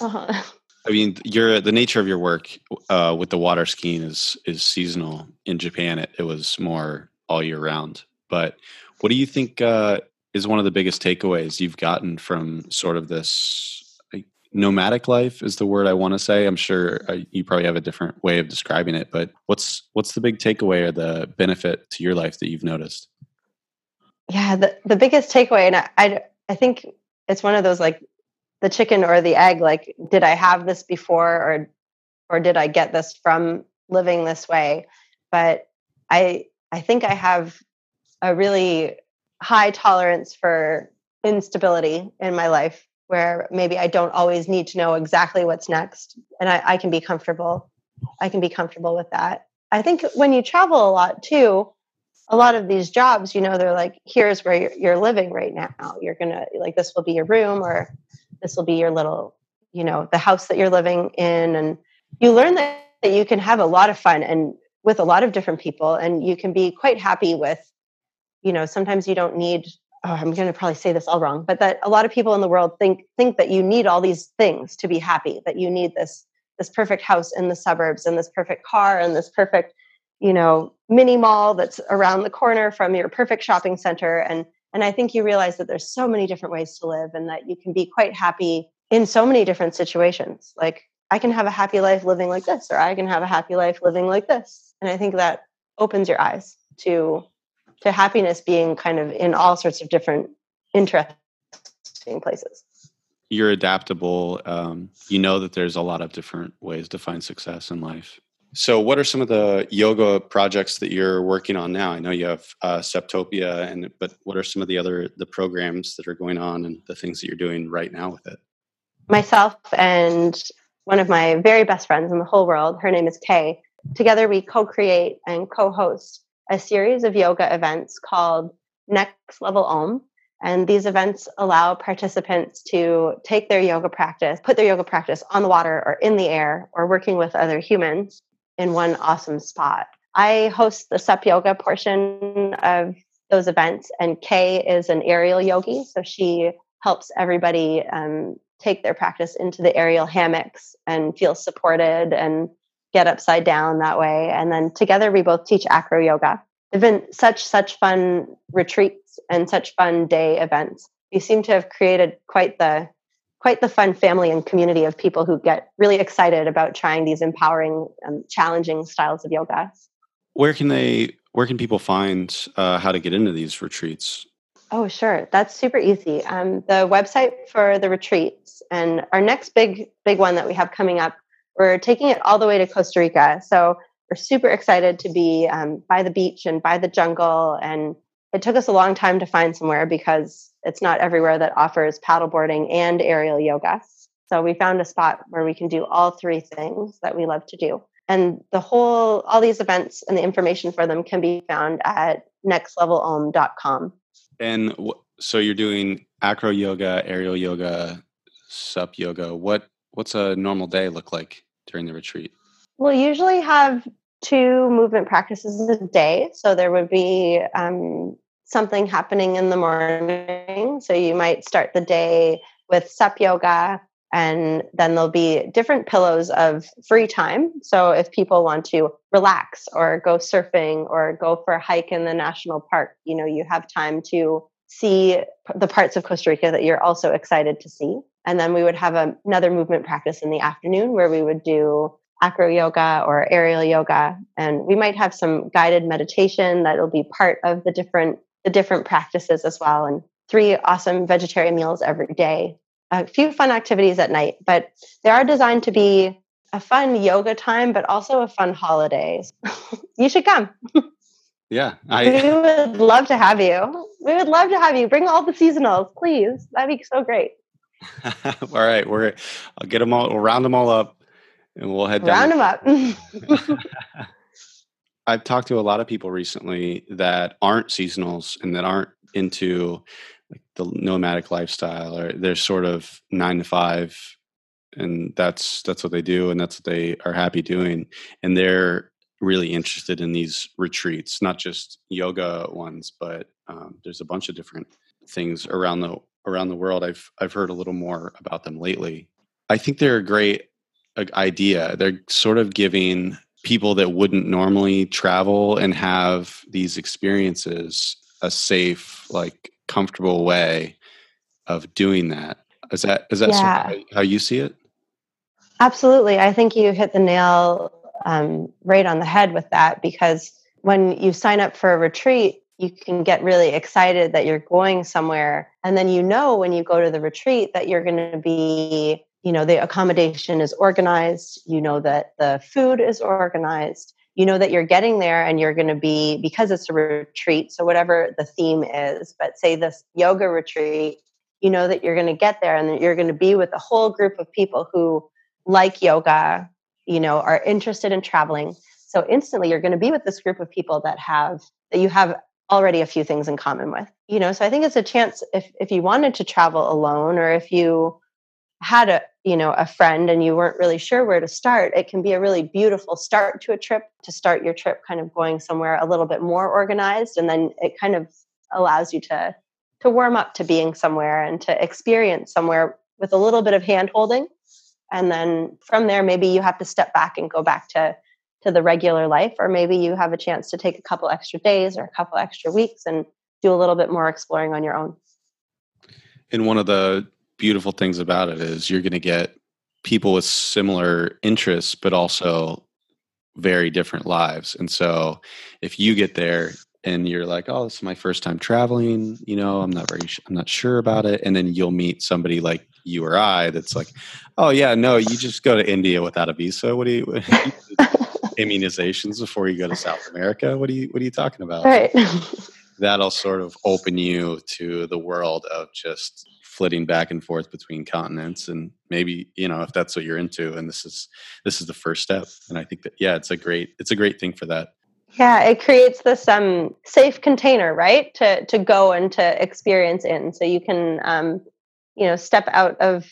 Uh-huh. I mean, your the nature of your work uh, with the water skiing is is seasonal. In Japan, it, it was more all year round. But what do you think uh, is one of the biggest takeaways you've gotten from sort of this nomadic life is the word I want to say. I'm sure uh, you probably have a different way of describing it, but what's what's the big takeaway or the benefit to your life that you've noticed? Yeah, the the biggest takeaway, and I I, I think it's one of those like the chicken or the egg. Like, did I have this before, or or did I get this from living this way? But I I think I have a really high tolerance for instability in my life where maybe I don't always need to know exactly what's next. And I, I, can be comfortable. I can be comfortable with that. I think when you travel a lot too, a lot of these jobs, you know, they're like, here's where you're, you're living right now. You're going to, like, this will be your room or this will be your little, you know, the house that you're living in. And you learn that, that you can have a lot of fun and with a lot of different people and you can be quite happy with, you know, sometimes you don't need oh, I'm going to probably say this all wrong, but that a lot of people in the world think think that you need all these things to be happy. That you need this this perfect house in the suburbs and this perfect car and this perfect you know mini mall that's around the corner from your perfect shopping center and and I think you realize that there's so many different ways to live and that you can be quite happy in so many different situations. Like I can have a happy life living like this or I can have a happy life living like this. And I think that opens your eyes to to happiness being kind of in all sorts of different interesting places. You're adaptable um, you know that there's a lot of different ways to find success in life. So what are some of the yoga projects that you're working on now? I know you have uh, SUPtopia and but what are some of the other the programs that are going on and the things that you're doing right now with it? Myself and one of my very best friends in the whole world her name is kay together we co-create and co-host a series of yoga events called Next Level Om. And these events allow participants to take their yoga practice, put their yoga practice on the water or in the air or working with other humans in one awesome spot. I host the SUP yoga portion of those events, and Kay is an aerial yogi. So she helps everybody um, take their practice into the aerial hammocks and feel supported and get upside down that way. And then together we both teach acro yoga. They've been such, such fun retreats and such fun day events. We seem to have created quite the quite the fun family and community of people who get really excited about trying these empowering and challenging styles of yoga. Where can they where can people find uh, how to get into these retreats? Oh, sure. That's super easy. Um, the website for the retreats and our next big, big one that we have coming up, we're taking it all the way to Costa Rica. So we're super excited to be um, by the beach and by the jungle. And it took us a long time to find somewhere because it's not everywhere that offers paddleboarding and aerial yoga. So we found a spot where we can do all three things that we love to do. And the whole, all these events and the information for them can be found at nextlevelom.com. And w- so you're doing acro yoga, aerial yoga, sup yoga. What what's a normal day look like during the retreat? We'll usually have two movement practices a day. So there would be um, something happening in the morning. So you might start the day with sup yoga, and then there'll be different pillows of free time. So if people want to relax or go surfing or go for a hike in the national park, you know, you have time to see the parts of Costa Rica that you're also excited to see. And then we would have a, another movement practice in the afternoon where we would do acro yoga or aerial yoga and we might have some guided meditation that'll be part of the different the different practices as well and three awesome vegetarian meals every day a few fun activities at night, but they are designed to be a fun yoga time, but also a fun holiday. you should come. Yeah, I we would love to have you. We would love to have you. Bring all the seasonals, please. That'd be so great. all right, we're I'll get them all. We'll round them all up, and we'll head down. Round them up. I've talked to a lot of people recently that aren't seasonals and that aren't into like the nomadic lifestyle or they're sort of nine to five and that's that's what they do and that's what they are happy doing and they're really interested in these retreats not just yoga ones but um, there's a bunch of different things around the around the world i've i've heard a little more about them lately i think they're a great idea they're sort of giving people that wouldn't normally travel and have these experiences a safe like comfortable way of doing that. Is that is that yeah. sort of how you see it? Absolutely. I think you hit the nail um, right on the head with that because when you sign up for a retreat, you can get really excited that you're going somewhere. And then you know when you go to the retreat that you're going to be, you know, the accommodation is organized, you know that the food is organized, you know that you're getting there and you're going to be because it's a retreat so whatever the theme is but say this yoga retreat you know that you're going to get there and that you're going to be with a whole group of people who like yoga you know are interested in traveling so instantly you're going to be with this group of people that have that you have already a few things in common with you know? So i think it's a chance if if you wanted to travel alone or if you had a you know a friend and you weren't really sure where to start it can be a really beautiful start to a trip to start your trip kind of going somewhere a little bit more organized and then it kind of allows you to to warm up to being somewhere and to experience somewhere with a little bit of hand holding. And then from there maybe you have to step back and go back to to the regular life or maybe you have a chance to take a couple extra days or a couple extra weeks and do a little bit more exploring on your own and one of the beautiful things about it is you're going to get people with similar interests, but also very different lives. And so if you get there and you're like, oh, this is my first time traveling, you know, I'm not very, I'm not sure about it. And then you'll meet somebody like you or I that's like, oh yeah, no, you just go to India without a visa. What do you, immunizations before you go to South America? What are you, what are you talking about? Right. That'll sort of open you to the world of just flitting back and forth between continents and maybe you know if that's what you're into and this is this is the first step and i think that yeah it's a great it's a great thing for that yeah it creates this um safe container right to to go and to experience in so you can um you know step out of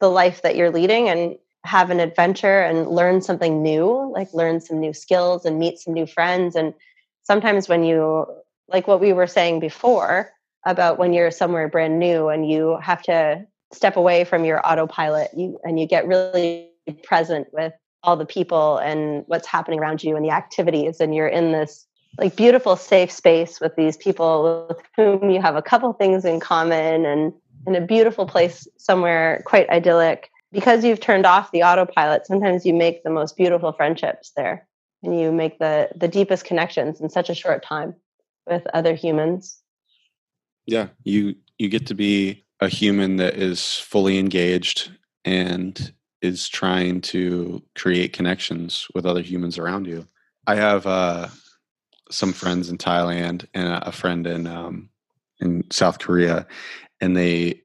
the life that you're leading and have an adventure and learn something new like learn some new skills and meet some new friends. And sometimes when you like what we were saying before about when you're somewhere brand new and you have to step away from your autopilot you and you get really present with all the people and what's happening around you and the activities and you're in this like beautiful safe space with these people with whom you have a couple things in common and in a beautiful place somewhere quite idyllic because you've turned off the autopilot sometimes you make the most beautiful friendships there. And you make the the deepest connections in such a short time with other humans. Yeah you you get to be a human that is fully engaged and is trying to create connections with other humans around you. I have uh some friends in thailand and a friend in um in south korea and they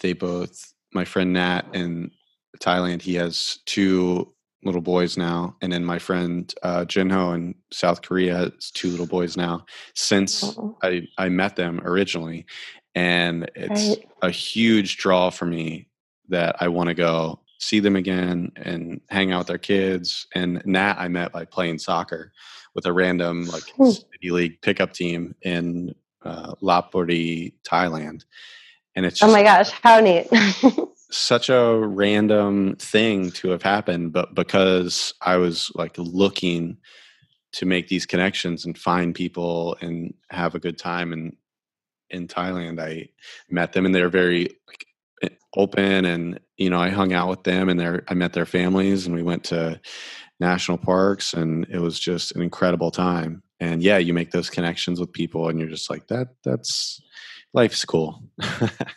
they both my friend Nat in Thailand, he has two little boys now, and then my friend uh, Jinho in South Korea has two little boys now. Since oh. I I met them originally, and it's right. a huge draw for me that I want to go see them again and hang out with their kids. And Nat, I met by playing soccer with a random like city league pickup team in uh, Lopburi, Thailand. And it's oh my gosh, how neat! such a random thing to have happened, but because I was like looking to make these connections and find people and have a good time and in Thailand I met them and they're very like eh, open and you know I hung out with them and they I met their families and we went to national parks and it was just an incredible time and yeah you make those connections with people and you're just like that that's life's cool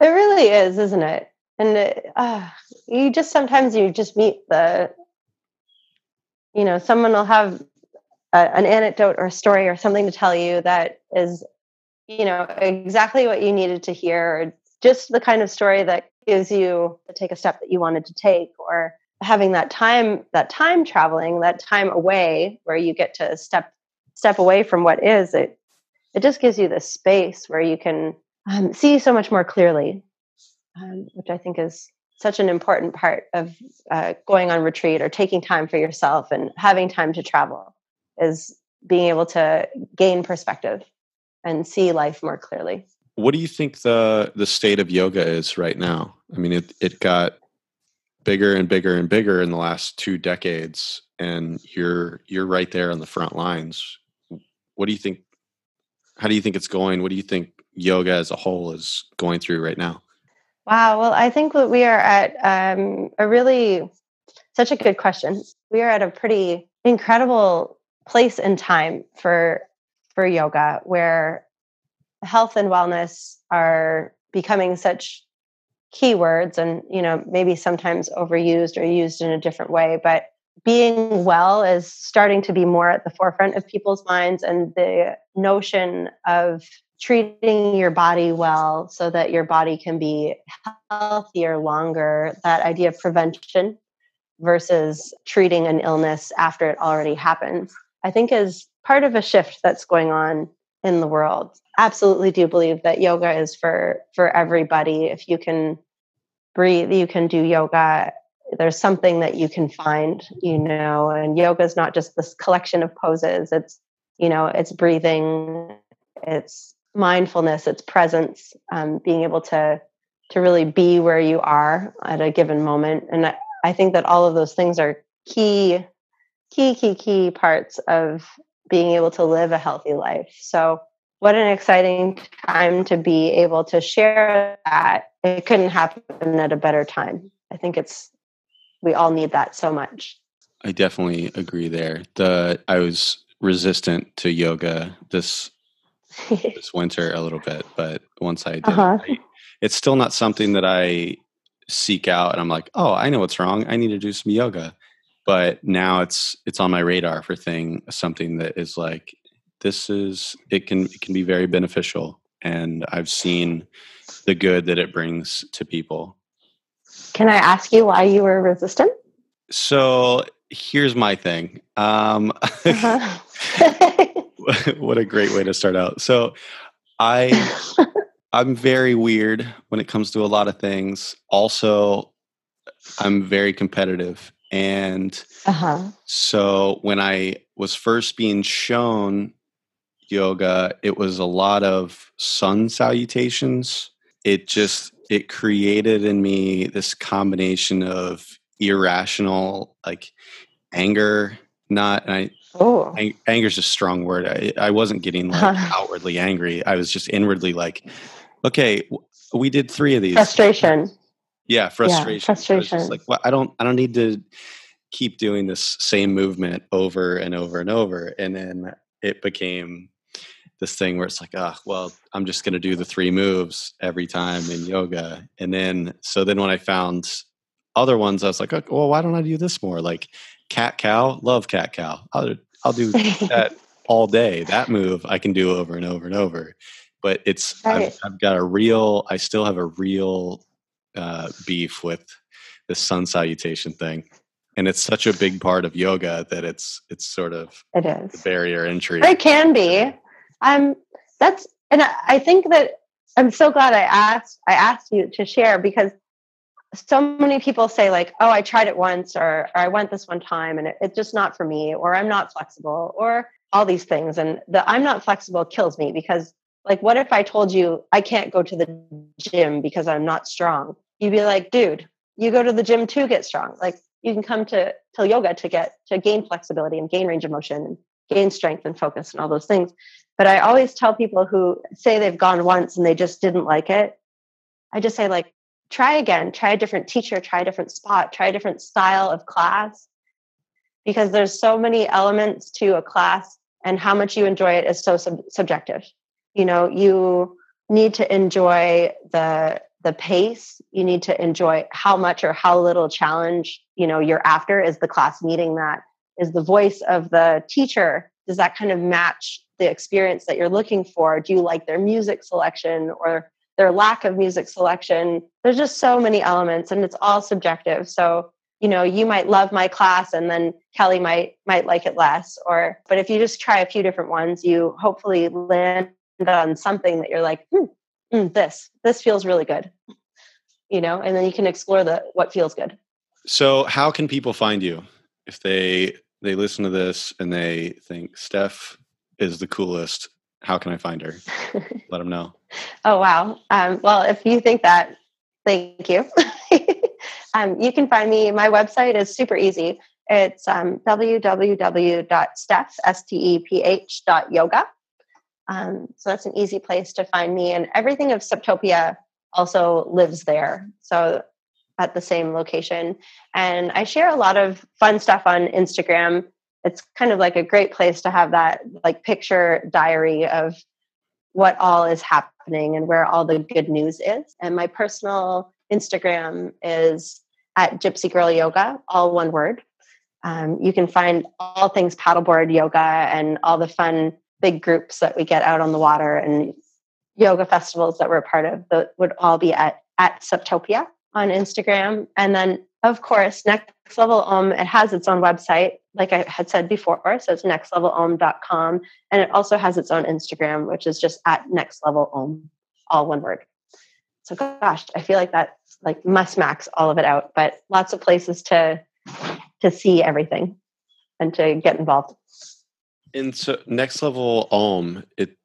It really is, isn't it? And uh, you just sometimes you just meet the, you know, someone will have a, an anecdote or a story or something to tell you that is, you know, exactly what you needed to hear, or just the kind of story that gives you to take a step that you wanted to take, or having that time, that time traveling, that time away where you get to step step away from what is. It it just gives you this space where you can um, see so much more clearly, um, which I think is such an important part of uh, going on retreat or taking time for yourself and having time to travel is being able to gain perspective and see life more clearly. What do you think the the state of yoga is right now? I mean, it it got bigger and bigger and bigger in the last two decades, and you're you're right there on the front lines. What do you think? How do you think it's going? What do you think yoga as a whole is going through right now? Wow. Well, I think that we are at um, a really such a good question. We are at a pretty incredible place in time for for yoga where health and wellness are becoming such keywords and you know maybe sometimes overused or used in a different way but being well is starting to be more at the forefront of people's minds and the notion of treating your body well so that your body can be healthier longer that idea of prevention versus treating an illness after it already happens i think is part of a shift that's going on in the world. Absolutely do believe that yoga is for for everybody. If you can breathe you can do yoga there's something that you can find you know and yoga is not just this collection of poses it's you know it's breathing it's mindfulness, it's presence, um, being able to to really be where you are at a given moment. And I, I think that all of those things are key, key, key, key parts of being able to live a healthy life. So what an exciting time to be able to share that. It couldn't happen at a better time. I think it's we all need that so much. I definitely agree there. The I was resistant to yoga this this winter a little bit, but once I did, uh-huh. I, it's still not something that I seek out and I'm like, oh, I know what's wrong. I need to do some yoga. But now it's it's on my radar for thing something that is like this is it can it can be very beneficial and I've seen the good that it brings to people. Can I ask you why you were resistant? So here's my thing. Um, uh-huh. what a great way to start out. So I I'm very weird when it comes to a lot of things. Also, I'm very competitive. And uh-huh. so when I was first being shown yoga, it was a lot of sun salutations. It just it created in me this combination of irrational like anger not and I, oh. anger is a strong word. I, I wasn't getting like outwardly angry. I was just inwardly like okay we did three of these. Frustration. Yeah frustration. Yeah, frustration like well, i don't i don't need to keep doing this same movement over and over and over. And then it became this thing where it's like, ah, oh, well, I'm just going to do the three moves every time in yoga. And then, so then when I found other ones, I was like, oh, well, why don't I do this more? Like cat cow, love cat cow. I'll, I'll do that all day. That move I can do over and over and over. But it's, right. I've, I've, got a real, I still have a real uh, beef with the sun salutation thing and it's such a big part of yoga that it's it's sort of it is the barrier entry. It can be. Um, that's and I think that I'm so glad I asked I asked you to share because so many people say like, oh, I tried it once or, or I went this one time and it, it's just not for me or I'm not flexible or all these things. And the I'm not flexible kills me because like what if I told you I can't go to the gym because I'm not strong? You'd be like, dude, you go to the gym to get strong. Like you can come to to yoga to get to gain flexibility and gain range of motion and gain strength and focus and all those things but i always tell people who say they've gone once and they just didn't like it i just say like try again try a different teacher try a different spot try a different style of class. Because there's so many elements to a class and how much you enjoy it is so sub- subjective. You know you need to enjoy the the pace. You need to enjoy how much or how little challenge you know you're after. Is the class meeting that? Is the voice of the teacher does that kind of match the experience that you're looking for? Do you like their music selection or their lack of music selection? There's just so many elements and it's all subjective. So you know you might love my class and then kelly might might like it less or but if you just try a few different ones you hopefully land on something that you're like hmm, mm, this this feels really good. You know and then you can explore the what feels good. So how can people find you if they they listen to this and they think steph is the coolest how can i find her let them know oh wow um, well if you think that thank you um, you can find me my website is super easy it's um, www.steph s-t-e-p-h.yoga um, so that's an easy place to find me. And everything of SUPtopia also lives there. So at the same location. And I share a lot of fun stuff on Instagram. It's kind of like a great place to have that like picture diary of what all is happening and where all the good news is. And my personal Instagram is at Gypsy Girl Yoga, all one word. Um, you can find all things paddleboard yoga and all the fun big groups that we get out on the water and yoga festivals that we're a part of that would all be at at SUPtopia on Instagram. And then of course, Next Level Om, it has its own website, like I had said before. So it's nextlevelom.com. And it also has its own Instagram, which is just at Next Level all one word. So gosh, I feel like that like must max all of it out, but lots of places to to see everything and to get involved. And so next level Om, it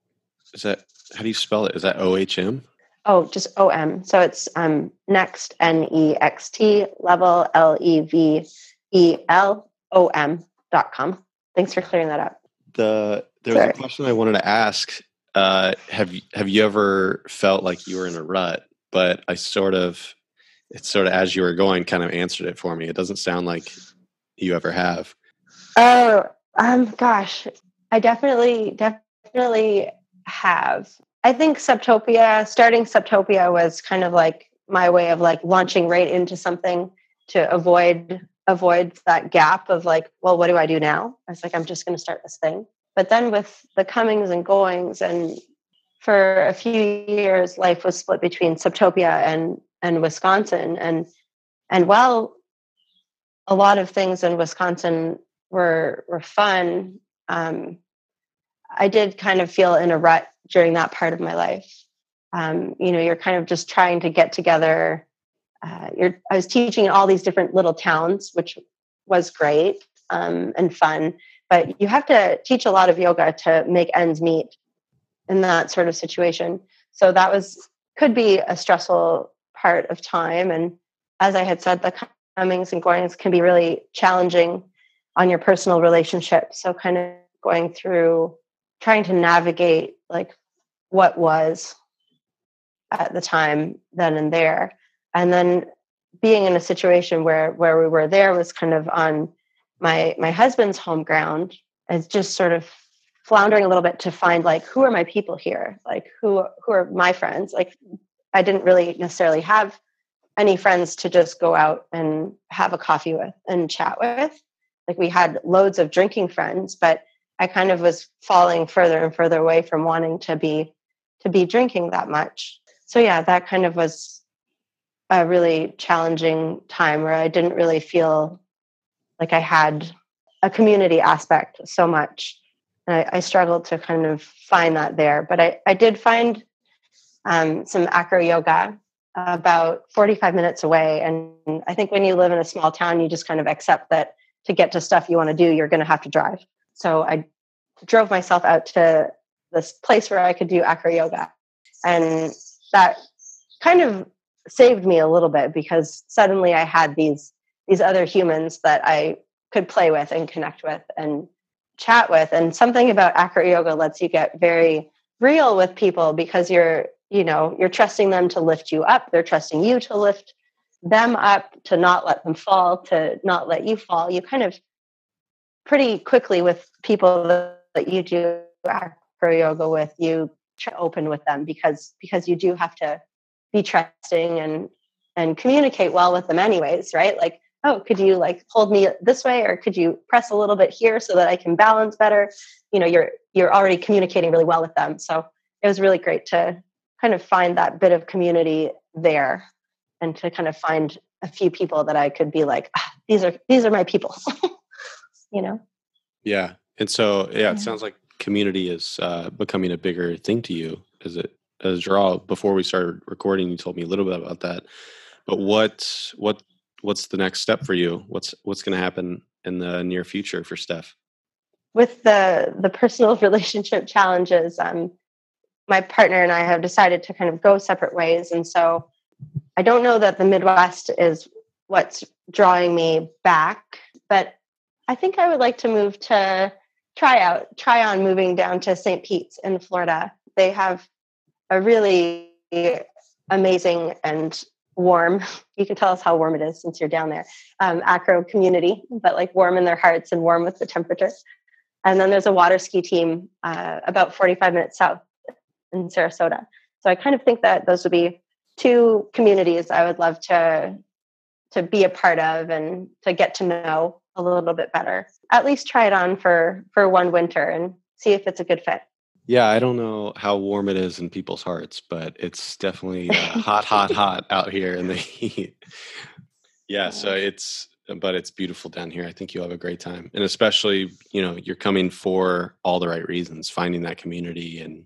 is that how do you spell it? Is that O H M? Oh, just O M. So it's um next N E X T level L E V E L O M dot com. Thanks for clearing that up. The there was Sorry. a question I wanted to ask. Uh, have you have you ever felt like you were in a rut? But I sort of, it's sort of as you were going, kind of answered it for me. It doesn't sound like you ever have. Oh, um, gosh, I definitely, definitely have. I think SUPtopia, starting SUPtopia was kind of like my way of like launching right into something to avoid avoid that gap of like, well, what do I do now? I was like, I'm just going to start this thing. But then with the comings and goings, and for a few years, life was split between SUPtopia and and Wisconsin, and and while a lot of things in Wisconsin were were fun. Um, I did kind of feel in a rut during that part of my life. Um, you know, you're kind of just trying to get together. Uh, you're, I was teaching in all these different little towns, which was great um, and fun. But you have to teach a lot of yoga to make ends meet in that sort of situation. So that was could be a stressful part of time. And as I had said, the comings and goings can be really challenging on your personal relationship. So kind of going through trying to navigate like what was at the time then and there. And then being in a situation where where we were there was kind of on my my husband's home ground as just sort of floundering a little bit to find like who are my people here? Like who who are my friends? Like i didn't really necessarily have any friends to just go out and have a coffee with and chat with. Like we had loads of drinking friends but i kind of was falling further and further away from wanting to be to be drinking that much so yeah that kind of was a really challenging time where i didn't really feel like i had a community aspect so much I, I, struggled to kind of find that there, but I, I did find um, some acro yoga about 45 minutes away. And I think when you live in a small town, you just kind of accept that to get to stuff you want to do, you're going to have to drive. So I drove myself out to this place where I could do acro yoga. And that kind of saved me a little bit because suddenly I had these these other humans that I could play with and connect with and chat with and something about acro yoga lets you get very real with people because you're you know you're trusting them to lift you up they're trusting you to lift them up to not let them fall to not let you fall you kind of pretty quickly with people that, you do acro yoga with you open with them because because you do have to be trusting and and communicate well with them anyways right? Like oh could you like hold me this way or could you press a little bit here so that i can balance better? You know you're you're already communicating really well with them. So it was really great to kind of find that bit of community there and to kind of find a few people that i could be like ah, these are these are my people you know yeah and so yeah, yeah. it sounds like community is uh, becoming a bigger thing to you is it as draw before we started recording you told me a little bit about that but what what what's the next step for you? What's what's going to happen in the near future for Steph? With the the personal relationship challenges, um, my partner and I have decided to kind of go separate ways, and so I don't know that the Midwest is what's drawing me back, but I think I would like to move to try out try on moving down to St. Pete's in Florida. They have a really amazing and warm. You can tell us how warm it is since you're down there. Um, acro community, but like warm in their hearts and warm with the temperature. And then there's a water ski team uh, about 45 minutes south in Sarasota. So I kind of think that those would be two communities I would love to to be a part of and to get to know a little bit better. At least try it on for for one winter and see if it's a good fit. Yeah, I don't know how warm it is in people's hearts, but it's definitely uh, hot, hot, hot out here in the heat. Yeah, so it's but it's beautiful down here. I think you'll have a great time. And especially, you know, you're coming for all the right reasons, finding that community and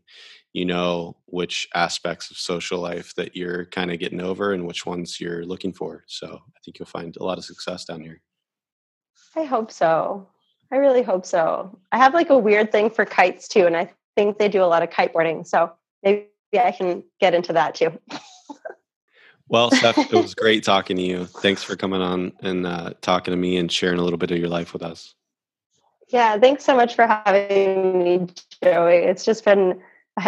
you know which aspects of social life that you're kind of getting over and which ones you're looking for. So, I think you'll find a lot of success down here. I hope so. I really hope so. I have like a weird thing for kites too, and I think they do a lot of kiteboarding. So maybe I can get into that too. well, Steph, it was great talking to you. Thanks for coming on and uh, talking to me and sharing a little bit of your life with us. Yeah, thanks so much for having me, Joey. It's just been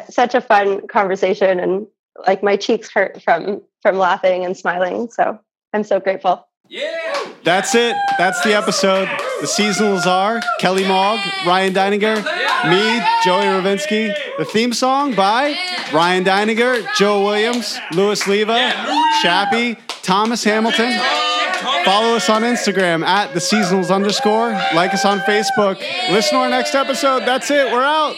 such a fun conversation and like my cheeks hurt from from laughing and smiling. So I'm so grateful. Yeah. That's it. That's the episode. The seasonals are Kelly Mogg, Ryan Deininger, me, Joey Ravinsky. The theme song by Ryan Deininger, Joe Williams, Louis Leva, Chappie, Thomas Hamilton. Follow us on Instagram at the seasonals underscore. Like us on Facebook. Listen to our next episode. That's it. We're out.